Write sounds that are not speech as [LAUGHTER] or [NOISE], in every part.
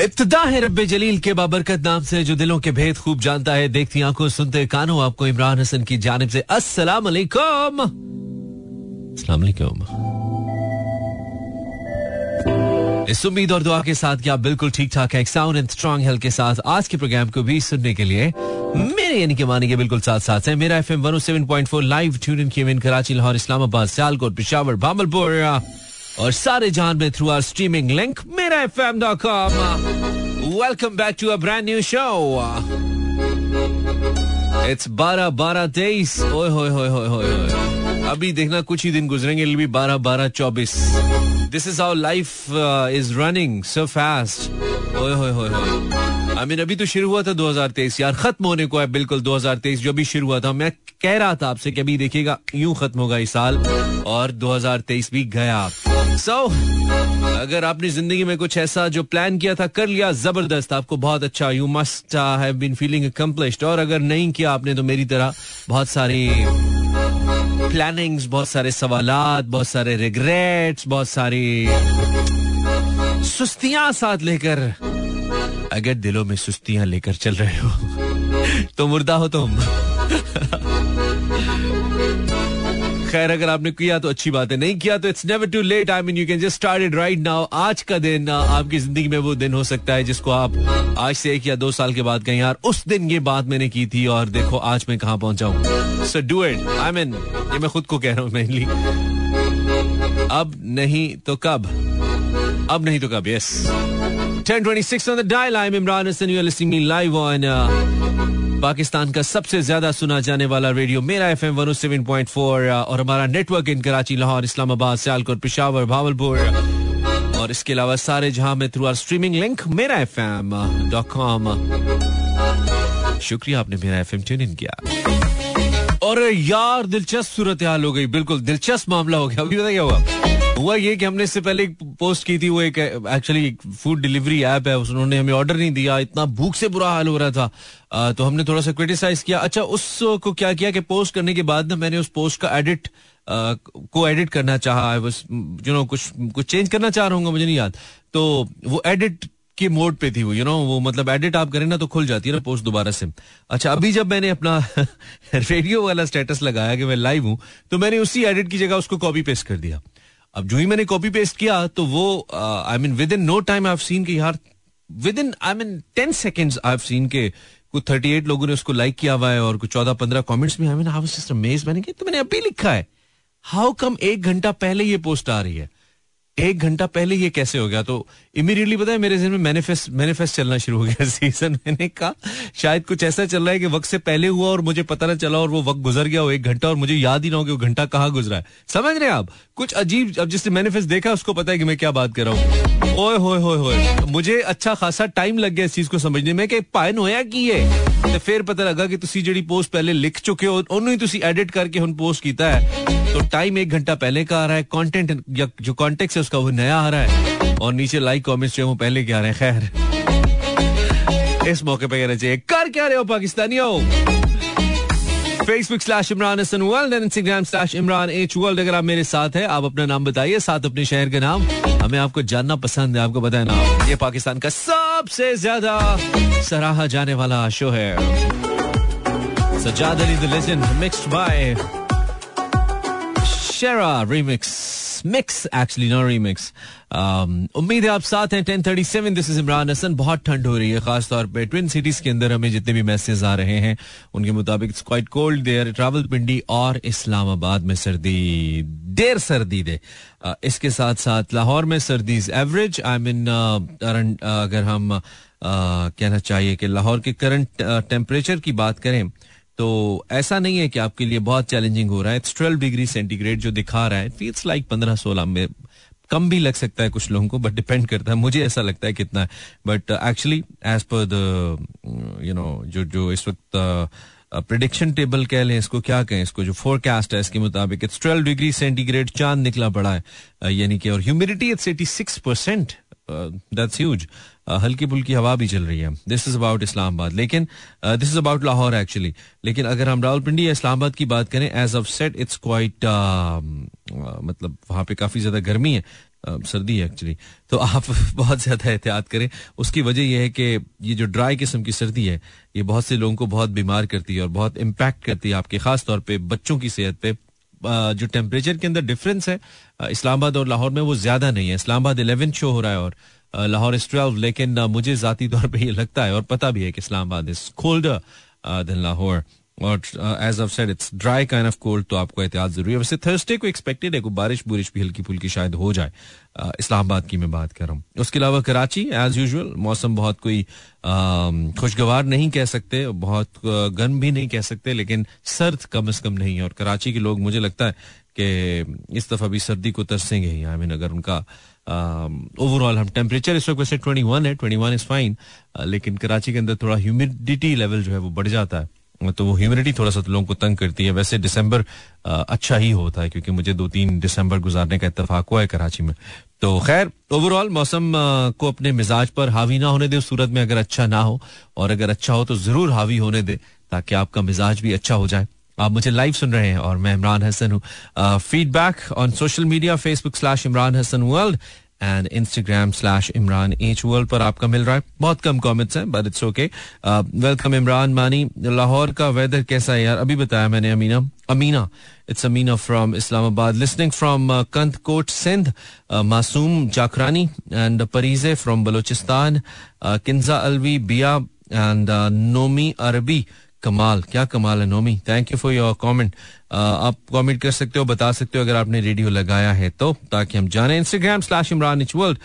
इब्तदा है रब्बे जलील के बाबरकत नाम से, जो दिलों के भेद खूब जानता है, देखती आँखों, सुनते कानों। आपको इमरान हसन की जानब से अस्सलाम वालेकुम इस उम्मीद और दुआ के साथ कि बिल्कुल ठीक ठाक है साउंड एंड स्ट्रॉन्ग हेल्थ के साथ। आज के प्रोग्राम को भी सुनने के लिए मेरे, यानी के मानी बिल्कुल साथ साथ है। Mera FM 107.4 live tune in Karachi, Lahore, Islamabad, Sialkot, Peshawar Bahawalpur और सारे जान में through our streaming link Mera F M dot com welcome back to a brand new show it's बारह बारह तेईस अभी देखना कुछ ही दिन गुजरेंगे भी बारह बारह चौबीस this is how life is running so fast ओए आई मीन अभी तो शुरू हुआ था 2023 यार, खत्म होने को है बिल्कुल 2023 जो भी शुरू हुआ था। मैं कह रहा था आपसे कि अभी देखिएगा, यूँ खत्म होगा इस साल, और 2023 भी गया। सो so, अगर आपने ज़िंदगी में कुछ ऐसा जो प्लान किया था कर लिया ज़बरदस्त। आपको बहुत अच्छा you must have been feeling और अगर नहीं किया आपने तो मेरी तरह बहुत सारी प्लानिंग्स बहुत सारे सवालात बहुत सारे रिग्रेट्स बहुत सारी सुस्तियाँ साथ लेकर अगर दिलों में सुस्तियाँ लेकर चल रहे हो [LAUGHS] तो मुर्दा हो तुम। [LAUGHS] खैर अगर आपने किया तो अच्छी बात है नहीं किया तो it's never too late I mean you can just start it right now आज का दिन आपकी ज़िंदगी में वो दिन हो सकता है जिसको आप आज से एक या दो साल के बाद कहें यार उस दिन ये बात मैंने की थी और देखो आज मैं कहा पहुँचा हूँ. So do it I mean ये मैं खुद को कह रहा हूँ मेनली अब नहीं तो कब? अब नहीं तो कब yes 1026 on the dial. I'm Imran Hassan. You are listening live on uh, Pakistan का सबसे ज़्यादा सुना जाने वाला रेडियो मेरा एफ़ एम पॉइंट फोर और हमारा नेटवर्क इन कराची, लाहौर, इस्लामाबाद, सियालकोट, पिशावर, भावलपुर, और इसके अलावा सारे जहाँ में through our streaming link Mera F M dot com शुक्रिया आपने मेरा एफ़ एम ट्यून इन किया। और यार, दिलचस्प सूरत हाल हो गई, बिल्कुल दिलचस्प मामला हो गया। अभी पता क्या हुआ हुआ ये कि हमने इससे पहले एक पोस्ट की थी वो एक एक्चुअली फ़ूड डिलीवरी ऐप है उन्होंने हमें ऑर्डर नहीं दिया इतना भूख से बुरा हाल हो रहा था। आ, तो हमने थोड़ा सा क्रिटिसाइज किया। अच्छा उसको क्या किया कि पोस्ट करने के बाद ना मैंने उस पोस्ट का एडिट को एडिट करना चाहा। यू नो कुछ कुछ चेंज करना चाह रहा हूँ मुझे नहीं याद। तो वो एडिट के मोड पे थी वो यू नो वो मतलब एडिट आप करें ना तो खुल जाती है ना पोस्ट दोबारा से। अच्छा अभी जब मैंने अपना [LAUGHS] रेडियो वाला स्टेटस लगाया कि मैं लाइव हूँ तो मैंने उसी एडिट की जगह उसको कॉपी पेस्ट कर दिया। अब जो ही मैंने कॉपी पेस्ट किया तो वो I mean within no time I seen के यार within I mean ten second I seen के कुछ थर्टी एट लोगों ने उसको लाइक किया हुआ है और कुछ चौदह पंद्रह कॉमेंट्स में I mean I was just amaze मैंने कहा तो मैंने अभी लिखा है। हाउ कम एक घंटा पहले ये पोस्ट आ रही है? एक घंटा पहले ये कैसे हो गया तो इमीडिएटली पता है मेरे जहन में मैनिफेस्ट मैनिफेस्ट चलना शुरू हो गया [LAUGHS] सीजन मैंने कहा शायद कुछ ऐसा चल रहा है कि वक्त से पहले हुआ और मुझे पता ना चला और वो वक्त गुजर गया हो एक घंटा और मुझे याद ही ना हो कि वो घंटा कहाँ गुजरा है समझ रहे हैं आप कुछ अजीब अब जिसने मैनिफेस्ट देखा उसको पता है कि मैं क्या बात कर रहा हूँ ओए होए होए होए मुझे अच्छा खासा टाइम लग गया इस चीज को समझने में कि पायन होया की ये ਤੇ ਫਿਰ ਪਤਾ ਲੱਗਾ ਕਿ ਤੁਸੀਂ ਜਿਹੜੀ ਪੋਸਟ ਪਹਿਲੇ ਲਿਖ ਚੁੱਕੇ ਹੋ ਉਹਨੂੰ ਹੀ ਤੁਸੀਂ ਐਡਿਟ ਕਰਕੇ ਹੁਣ पोस्ट ਕੀਤਾ है तो टाइम एक घंटा पहले का आ रहा है कंटेंट या जो कॉन्टेक्ट है उसका वो नया आ रहा है। और नीचे लाइक कमेंट्स जो है वो पहले के आ रहे हैं, खैर। इस मौके पे कहना चाहिए कर क्या रहे हो पाकिस्तानियों? Facebook slash Imran Hasan world and Instagram slash Imran H world अगर आप मेरे साथ हैं, आप अपना नाम बताइए, साथ अपने शहर का नाम। हमें आपको जानना पसंद है, आपको बताया नाम ये पाकिस्तान का सबसे ज़्यादा सराहा जाने वाला शो है। Sajjad Ali the legend mixed by Shera remix mix actually no remix उम्मीद है आप साथ हैं ten thirty seven this is Imran Hasan बहुत ठंड हो रही है खासतौर पे ट्विन सिटीज़ के अंदर हमें जितने भी मैसेज आ रहे हैं उनके मुताबिक it's quite cold there travel Pindi और इस्लामाबाद में सर्दी देर सर्दी दे। Uh, इसके साथ साथ लाहौर में सर्दी एवरेज आई मीन अगर हम uh, कहना चाहिए कि लाहौर के करंट टेम्परेचर uh, की बात करें तो ऐसा नहीं है कि आपके लिए बहुत चैलेंजिंग हो रहा है। ट्वेल्व डिग्री सेंटीग्रेड जो दिखा रहा है फील्स लाइक पंद्रह सोलह में। कम भी लग सकता है कुछ लोगों को बट डिपेंड करता है। मुझे ऐसा लगता है कितना है। But actually as per the you know जो जो इस वक्त प्रिडिक्शन uh, टेबल कह लें इसको क्या कहें इसको जो फोरकास्ट है इसके मुताबिक इट्स ट्वेल्व डिग्री सेंटीग्रेड चाँद निकला पड़ा है। Uh, यानी कि और humidity it's eighty six percent that's huge हल्की फुल्की हवा भी चल रही है। दिस इज़ अबाउट इस्लामाबाद लेकिन this is about Lahore actually लेकिन अगर हम रावलपिंडी या इस्लामाबाद की बात करें as of set it's quite मतलब वहाँ पे काफ़ी ज़्यादा गर्मी है। सर्दी है एक्चुअली तो आप [LAUGHS] बहुत ज़्यादा एहतियात करें। उसकी वजह यह है कि ये जो ड्राई किस्म की सर्दी है, ये बहुत से लोगों को बहुत बीमार करती है और बहुत इम्पैक्ट करती है आपके, खास तौर पे बच्चों की सेहत पे। जो टेम्परेचर के अंदर डिफरेंस है इस्लामाबाद और लाहौर में वो ज़्यादा नहीं है। इस्लामाबाद इलेवन शो हो रहा है और लाहौर इज़ ट्वेल्व, लेकिन मुझे जाती तौर पर यह लगता है और पता भी है कि Islamabad is colder than Lahore. और as of said it's dry kind of cold तो आपको एहतियात ज़रूरी है। वैसे थर्सडे को एक्सपेक्टेड है, कोई बारिश बुरिश भी हल्की फुल्की शायद हो जाए। इस्लामाबाद की मैं बात कर रहा हूँ। उसके अलावा कराची एज यूजल मौसम बहुत कोई खुशगवार नहीं कह सकते, बहुत गर्म भी नहीं कह सकते, लेकिन सर्द कम अज कम नहीं है। और कराची के लोग, मुझे लगता है कि इस दफ़ा भी सर्दी को तरसेंगे ही आई मीन अगर उनका ओवरऑल हम टेम्परेचर इस वक्त वैसे ट्वेंटी वन है ट्वेंटी वन इज़ फाइन लेकिन कराची के अंदर थोड़ा ह्यूमिडिटी लेवल जो है वो बढ़ जाता है। तो वो ह्यूमिडिटी थोड़ा सा तो लोगों को तंग करती है। वैसे दिसंबर अच्छा ही होता है, क्योंकि मुझे दो तीन दिसंबर गुजारने का इतफाक हुआ है कराची में। तो खैर ओवरऑल मौसम को अपने मिजाज पर हावी ना होने दे, उस सूरत में अगर अच्छा ना हो, और अगर अच्छा हो तो ज़रूर हावी होने दे, ताकि आपका मिजाज भी अच्छा हो जाए। आप मुझे लाइव सुन रहे हैं और मैं इमरान हसन हूँ। Feedback on social media Facebook slash Imran Hasan world and Instagram slash Imran H world पर आपका मिल रहा है। बहुत कम कमेंट्स हैं but it's okay welcome Imran Mani. Lahore का वेदर कैसा है यार? अभी बताया मैंने Amina. Amina it's Amina from Islamabad. Listening from Kandhkot Sindh Masoom Jakhrani and Pareeja from Balochistan Kinza Alvi, Biya and Nomi Arbi. कमाल, क्या कमाल है Nomi. Thank you for your comment आप कमेंट कर सकते हो, बता सकते हो अगर आपने रेडियो लगाया है तो ताकि हम जाने। Instagram slash Imran H world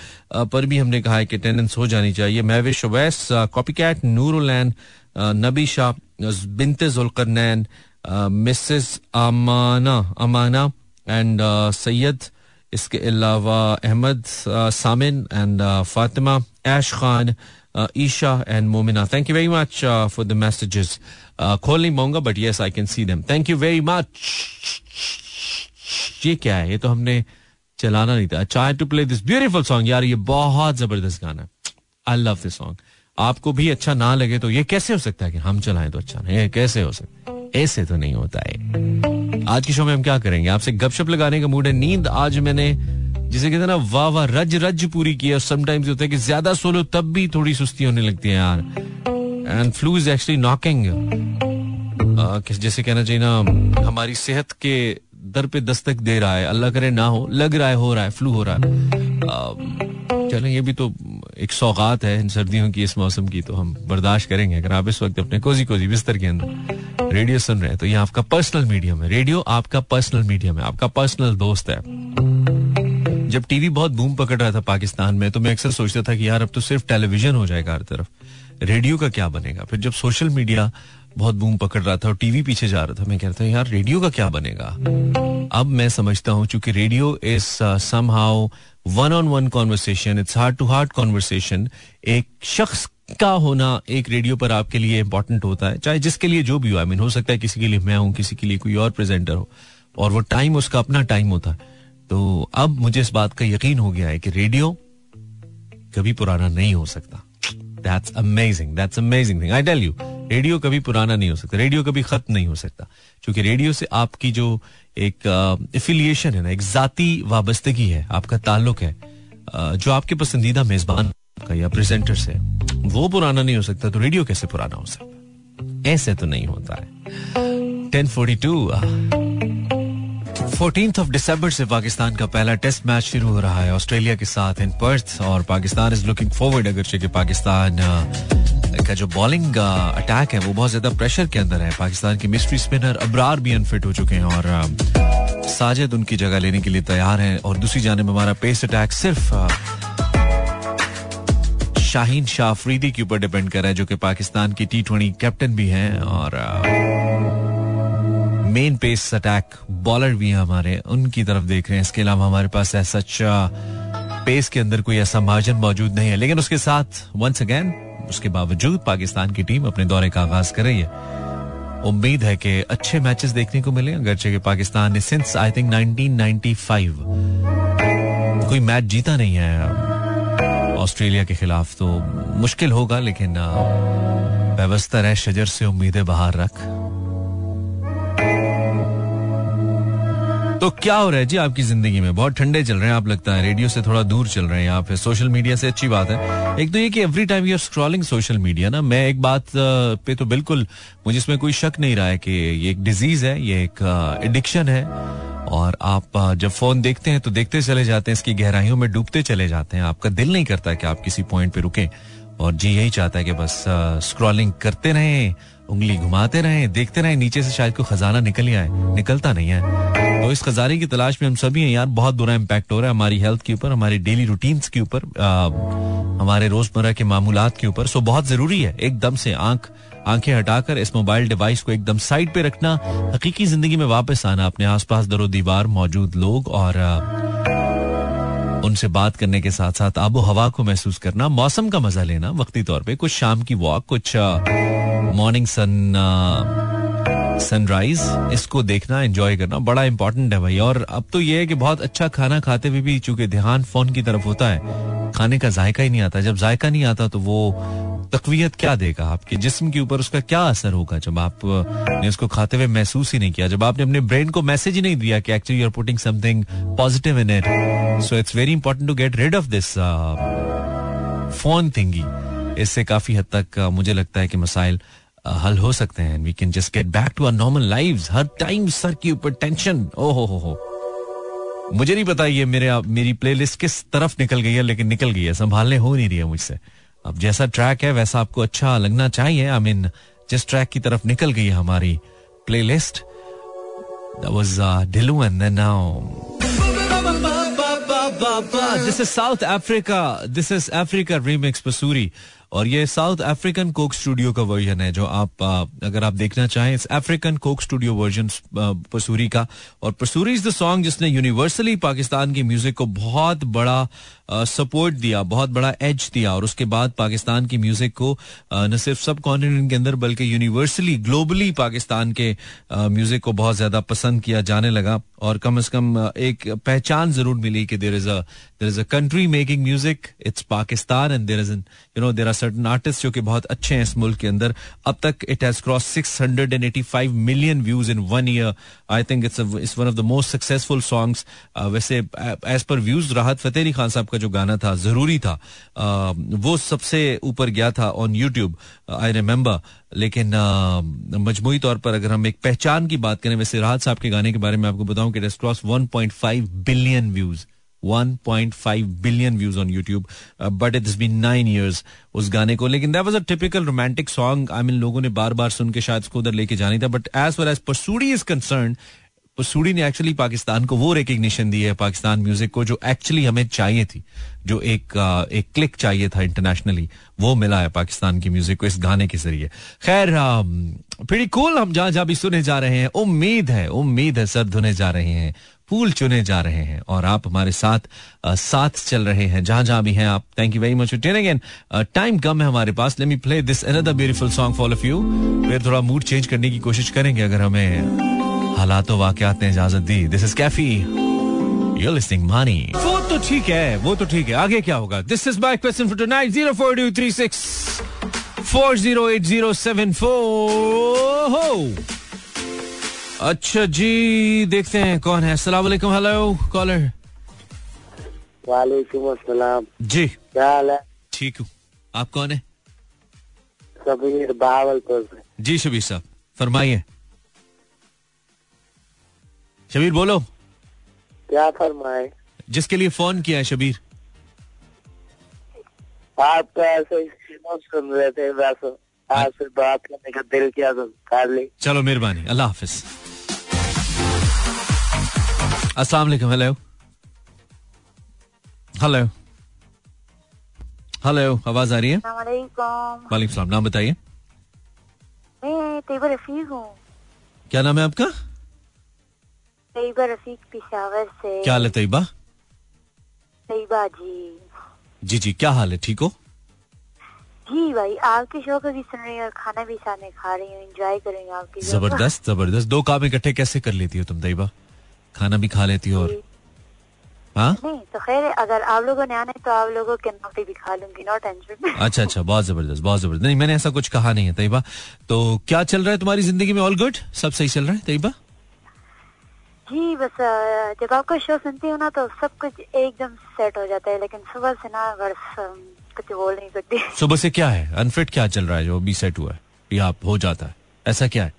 पर भी हमने कहा है कि अटेंडेंस हो जानी चाहिए। Mavish Owais copy cat Noorulain Nabi Shah Binte Zulqarnain Mrs Amana Amana and Syed इसके अलावा Ahmed Samin and Fatima Aish Khan Esha and Momina thank you very much for the messages खोल नहीं पाऊँगा but yes I can see them thank you very much ये क्या है? ये तो हमने चलाना नहीं था। Try to play this beautiful song यार, ये बहुत ज़बरदस्त गाना है। आई लव दिस सॉन्ग आपको भी अच्छा ना लगे तो ये कैसे हो सकता है कि हम चलाएँ तो अच्छा नहीं कैसे हो सकता ऐसे तो नहीं होता है। आज की शो में हम क्या करेंगे? आपसे गपशप लगाने का मूड है। नींद आज मैंने जिसे कहते हैं ना वाह वाह रज रज पूरी की और समटाइम्स होता है कि ज़्यादा सोलो तब भी थोड़ी सुस्ती होने लगती है यार। And flu is actually knocking जैसे कहना चाहिए ना, हमारी सेहत के दर पे दस्तक दे रहा है। अल्लाह करे ना हो, लग रहा है, हो रहा है फ्लू हो रहा है। चलें, ये भी तो एक सौगात है इन सर्दियों की, इस मौसम की तो हम बर्दाश्त करेंगे। अगर आप इस वक्त अपने कोजी कोजी बिस्तर के अंदर रेडियो सुन रहे हैं तो ये आपका पर्सनल मीडियम है। रेडियो आपका पर्सनल मीडियम है, आपका पर्सनल दोस्त है। जब टीवी बहुत बूम पकड़ रहा था पाकिस्तान में तो मैं अक्सर सोचता था कि यार, अब तो सिर्फ़ टेलीविज़न हो जाएगा हर तरफ़। रेडियो का क्या बनेगा? फिर जब सोशल मीडिया बहुत बूम पकड़ रहा था और टीवी पीछे जा रहा था, मैं कहता हूँ यार, रेडियो का क्या बनेगा? अब मैं समझता हूँ, चूँकि radio is somehow one on one conversation it's heart to heart conversation एक शख्स का होना एक रेडियो पर आपके लिए इंपॉर्टेंट होता है, चाहे जिसके लिए जो भी हो आई मीन हो सकता है किसी के लिए मैं हूँ, किसी के लिए कोई और प्रेजेंटर हो, और वो टाइम उसका अपना टाइम होता है। तो अब मुझे इस बात का यकीन हो गया है कि रेडियो कभी पुराना नहीं हो सकता। That's amazing that's amazing thing I tell you radio कभी पुराना नहीं हो सकता, रेडियो कभी खत्म नहीं हो सकता। क्योंकि रेडियो से आपकी जो एक एफिलिएशन है ना, एक जाती वाबस्तगी है, आपका ताल्लुक है जो आपके पसंदीदा मेजबान का या प्रेजेंटर से वो पुराना नहीं हो सकता तो रेडियो कैसे पुराना हो सकता? ऐसे तो नहीं होता है। Ten forty two fourteen of December से पाकिस्तान का पहला टेस्ट मैच शुरू हो रहा है। ऑस्ट्रेलिया के साथ इन पर्थ और पाकिस्तान इज़ लुकिंग फॉरवर्ड अगर कि पाकिस्तान का जो बॉलिंग अटैक है, वो बहुत ज़्यादा प्रेशर के अंदर है। पाकिस्तान की मिस्ट्री स्पिनर अबरार भी अनफिट हो चुके हैं और साजिद उनकी जगह लेने के लिए तैयार है। और दूसरी जानब हमारा पेस अटैक सिर्फ़ शाहीन शाह अफरीदी के ऊपर डिपेंड कर रहा है, जो कि पाकिस्तान की टी कैप्टन भी हैं और मेन पेस अटैक बॉलर भी हैं हमारे, उनकी तरफ़ देख रहे हैं। इसके अलावा हमारे पास ऐसा पेस के अंदर कोई ऐसा मार्जिन मौजूद नहीं है। लेकिन उसके साथ वंस अगेन उसके बावजूद पाकिस्तान की टीम अपने दौरे का आगाज़ कर रही है। उम्मीद है कि अच्छे मैचेस देखने को मिले, अगरचे कि पाकिस्तान ने सिंस आई थिंक 1995 कोई मैच जीता नहीं है। ऑस्ट्रेलिया के खिलाफ तो मुश्किल होगा, लेकिन व्यवस्था रहे, शजर से उम्मीदें बाहर रख। तो क्या हो रहा है जी आपकी ज़िंदगी में? बहुत ठंडे चल रहे हैं, आप लगता है। रेडियो से थोड़ा दूर चल रहे हैं यहाँ पे सोशल मीडिया से अच्छी बात है। एक तो ये कि every time you scrolling social media ना, मैं एक बात पे तो बिल्कुल, मुझे इसमें कोई शक नहीं रहा है कि ये एक डिज़ीज़ है, ये एक एडिक्शन है। और आप जब फ़ोन देखते हैं तो देखते चले जाते हैं, इसकी गहराइयों में डूबते चले जाते हैं। आपका दिल नहीं करता कि आप किसी पॉइंट पे रुकें। और जी यही चाहता है कि बस स्क्रॉलिंग करते रहें, उंगली घुमाते रहे, देखते रहे, नीचे से शायद कोई खजाना निकल आए, निकलता नहीं है। तो इस खजाने की तलाश में हम सभी हैं यार, बहुत बुरा इम्पैक्ट हो रहा है हमारी हेल्थ के ऊपर, हमारी डेली रूटीन्स के ऊपर हमारे रोज़मर्रा के मामूलात के ऊपर। सो बहुत ज़रूरी है एकदम से आँख, आँखें हटाकर इस मोबाइल डिवाइस को एकदम साइड पे रखना। हकीकी ज़िंदगी में वापस आना, अपने आसपास दरो दीवार, मौजूद लोग और उनसे बात करने के साथ साथ आबो हवा को महसूस करना, मौसम का मज़ा लेना, वक्ती तौर पे कुछ शाम की वॉक कुछ मॉर्निंग सन सनराइज इसको देखना एंजॉय करना बड़ा इंपॉर्टेंट है भाई। और अब तो ये है कि बहुत अच्छा खाना खाते हुए भी चूँकि ध्यान फ़ोन की तरफ़ होता है खाने का जायका ही नहीं आता। जब जायका नहीं आता तो वो तकवीत क्या देगा आपके? जिस्म के ऊपर उसका क्या असर होगा? जब आप ने उसको खाते हुए महसूस ही नहीं किया जब आपने अपने ब्रेन को मैसेज ही नहीं दिया कि actually you are putting something positive in it so it's very important to get rid of this phone thingy इससे काफ़ी हद तक uh, मुझे लगता है कि मसाइल हल हो सकते हैं we can just get back to our normal lives her time सर के ऊपर टेंशन ओ हो हो हो मुझे नहीं पता ये मेरे मेरी प्लेलिस्ट किस तरफ़ निकल गई है, लेकिन निकल गई है। संभालने हो नहीं रही है मुझसे। अब जैसा ट्रैक है, वैसा आपको अच्छा लगना चाहिए। आई मीन जिस ट्रैक की तरफ़ निकल गई है हमारी playlist ढिलू and now this is South Africa this is Africa remix Pasoori और ये साउथ अफ्रीकन कोक स्टूडियो का वर्जन है, जो आप अगर आप देखना चाहें, इस African Coke Studio version Pasoori का। और पसूरी इज़ द सॉन्ग जिसने यूनिवर्सली पाकिस्तान की म्यूज़िक को बहुत बड़ा सपोर्ट दिया, बहुत बड़ा एज दिया और उसके बाद पाकिस्तान की म्यूज़िक को न सिर्फ़ सब कॉन्टिनेंट के अंदर बल्कि यूनिवर्सली ग्लोबली पाकिस्तान के म्यूज़िक को बहुत ज़्यादा पसंद किया जाने लगा और कम से कम एक पहचान ज़रूर मिली कि there is there is a country making music it's Pakistan and there is you know there are certain artist जो कि बहुत अच्छे हैं इस मुल्क के अंदर। अब तक it has cross six hundred and eighty five million views in one year I think it's one of the most successful songs वैसे as per views Rahat Fateh Ali Khan साहब का जो गाना था ज़रूरी था uh, वो सबसे ऊपर गया था ऑन यूट्यूब आई रिमेम्बर लेकिन मजमूई तौर पर अगर हम एक पहचान की बात करें वैसे राहत साहब के गाने के बारे में आपको बताऊँ कि cross 1.5 billion views 1.5 billion views on YouTube but it's been nine years उस गाने को। लेकिन that was a typical romantic song I mean लोगों ने बार बार सुन के शायद उसको उधर लेके जानी था। But as well as Pasoori is concern सूडी ने एक्चुअली पाकिस्तान को वो रिकग्निशन दी है पाकिस्तान म्यूज़िक को जो एक्चुअली हमें चाहिए थी जो एक एक क्लिक चाहिए था इंटरनेशनली वो मिला है पाकिस्तान की म्यूज़िक को इस गाने के ज़रिए। खैर फिर कूल हम जहाँ जहाँ भी सुने जा रहे हैं उम्मीद है उम्मीद है सर धुने जा रहे हैं फूल चुने जा रहे हैं और आप हमारे साथ आ, साथ चल रहे हैं जहाँ जहाँ भी हैं आप thank you very much tuning in time कम है हमारे पास let me play this another beautiful song for of you फिर थोड़ा मूड चेंज करने की कोशिश करेंगे अगर हमें हालात वाकयात ने इजाज़त दी। This is Kaifi You're listening money. वो तो ठीक है वो तो ठीक है। आगे क्या होगा? This is my question for tonight zero four two three six four zero eight zero seven four अच्छा जी देखते हैं कौन है। अस्सलाम वालेकुम हेलो कॉलर वालेकुम अस्सलाम। जी। क्या हाल है? ठीक हूँ। आप कौन है? शबीर बावलपुर जी शबीर साहब फरमाइए। शबीर बोलो। क्या फरमाए? जिसके लिए फ़ोन किया है शबीर? आप तो ऐसे सुन रहे थे वैसे आपसे बात करने का दिल किया तो कर ली। चलो मेहरबानी। अल्लाह हाफिज। अस्सलाम वालेकुम हेलो। हेलो। हेलो आवाज़ आ रही है? वालेकुम। सलाम। नाम बताइए। मैं तैयबा रफीक हूँ। क्या नाम है आपका? तैयबा रफीक पिशावर से क्या हाल है तैयबा तैयबा जी। जी जी क्या हाल है ठीक हो? जी भाई आपके शो को भी सुन रही हूँ खाना भी में खा रही हूँ एंजॉय करेंगे आपकी ज़बरदस्त ज़बरदस्त। दो काम इकट्ठे कैसे कर लेती हो तुम तैयबा खाना भी खा लेती हो और हाँ? नहीं तो खैर अगर आप लोगों ने आने तो आप लोगों के नौकरी भी खा लूँगी नो टेंशन अच्छा अच्छा बहुत ज़बरदस्त बहुत ज़बरदस्त। नहीं मैंने ऐसा कुछ कहा नहीं है तैयबा तो क्या चल रहा है तुम्हारी ज़िंदगी में? ऑल गुड सब सही चल रहा है तैयबा जी बस जब आपका शो सुनती हूँ ना तो सब कुछ एकदम सेट हो जाता है लेकिन सुबह से ना बस कुछ बोल नहीं सकती। [LAUGHS] सुबह से क्या है? अनफिट क्या चल रहा है जो अभी सेट हुआ है? या हो जाता है? ऐसा क्या है?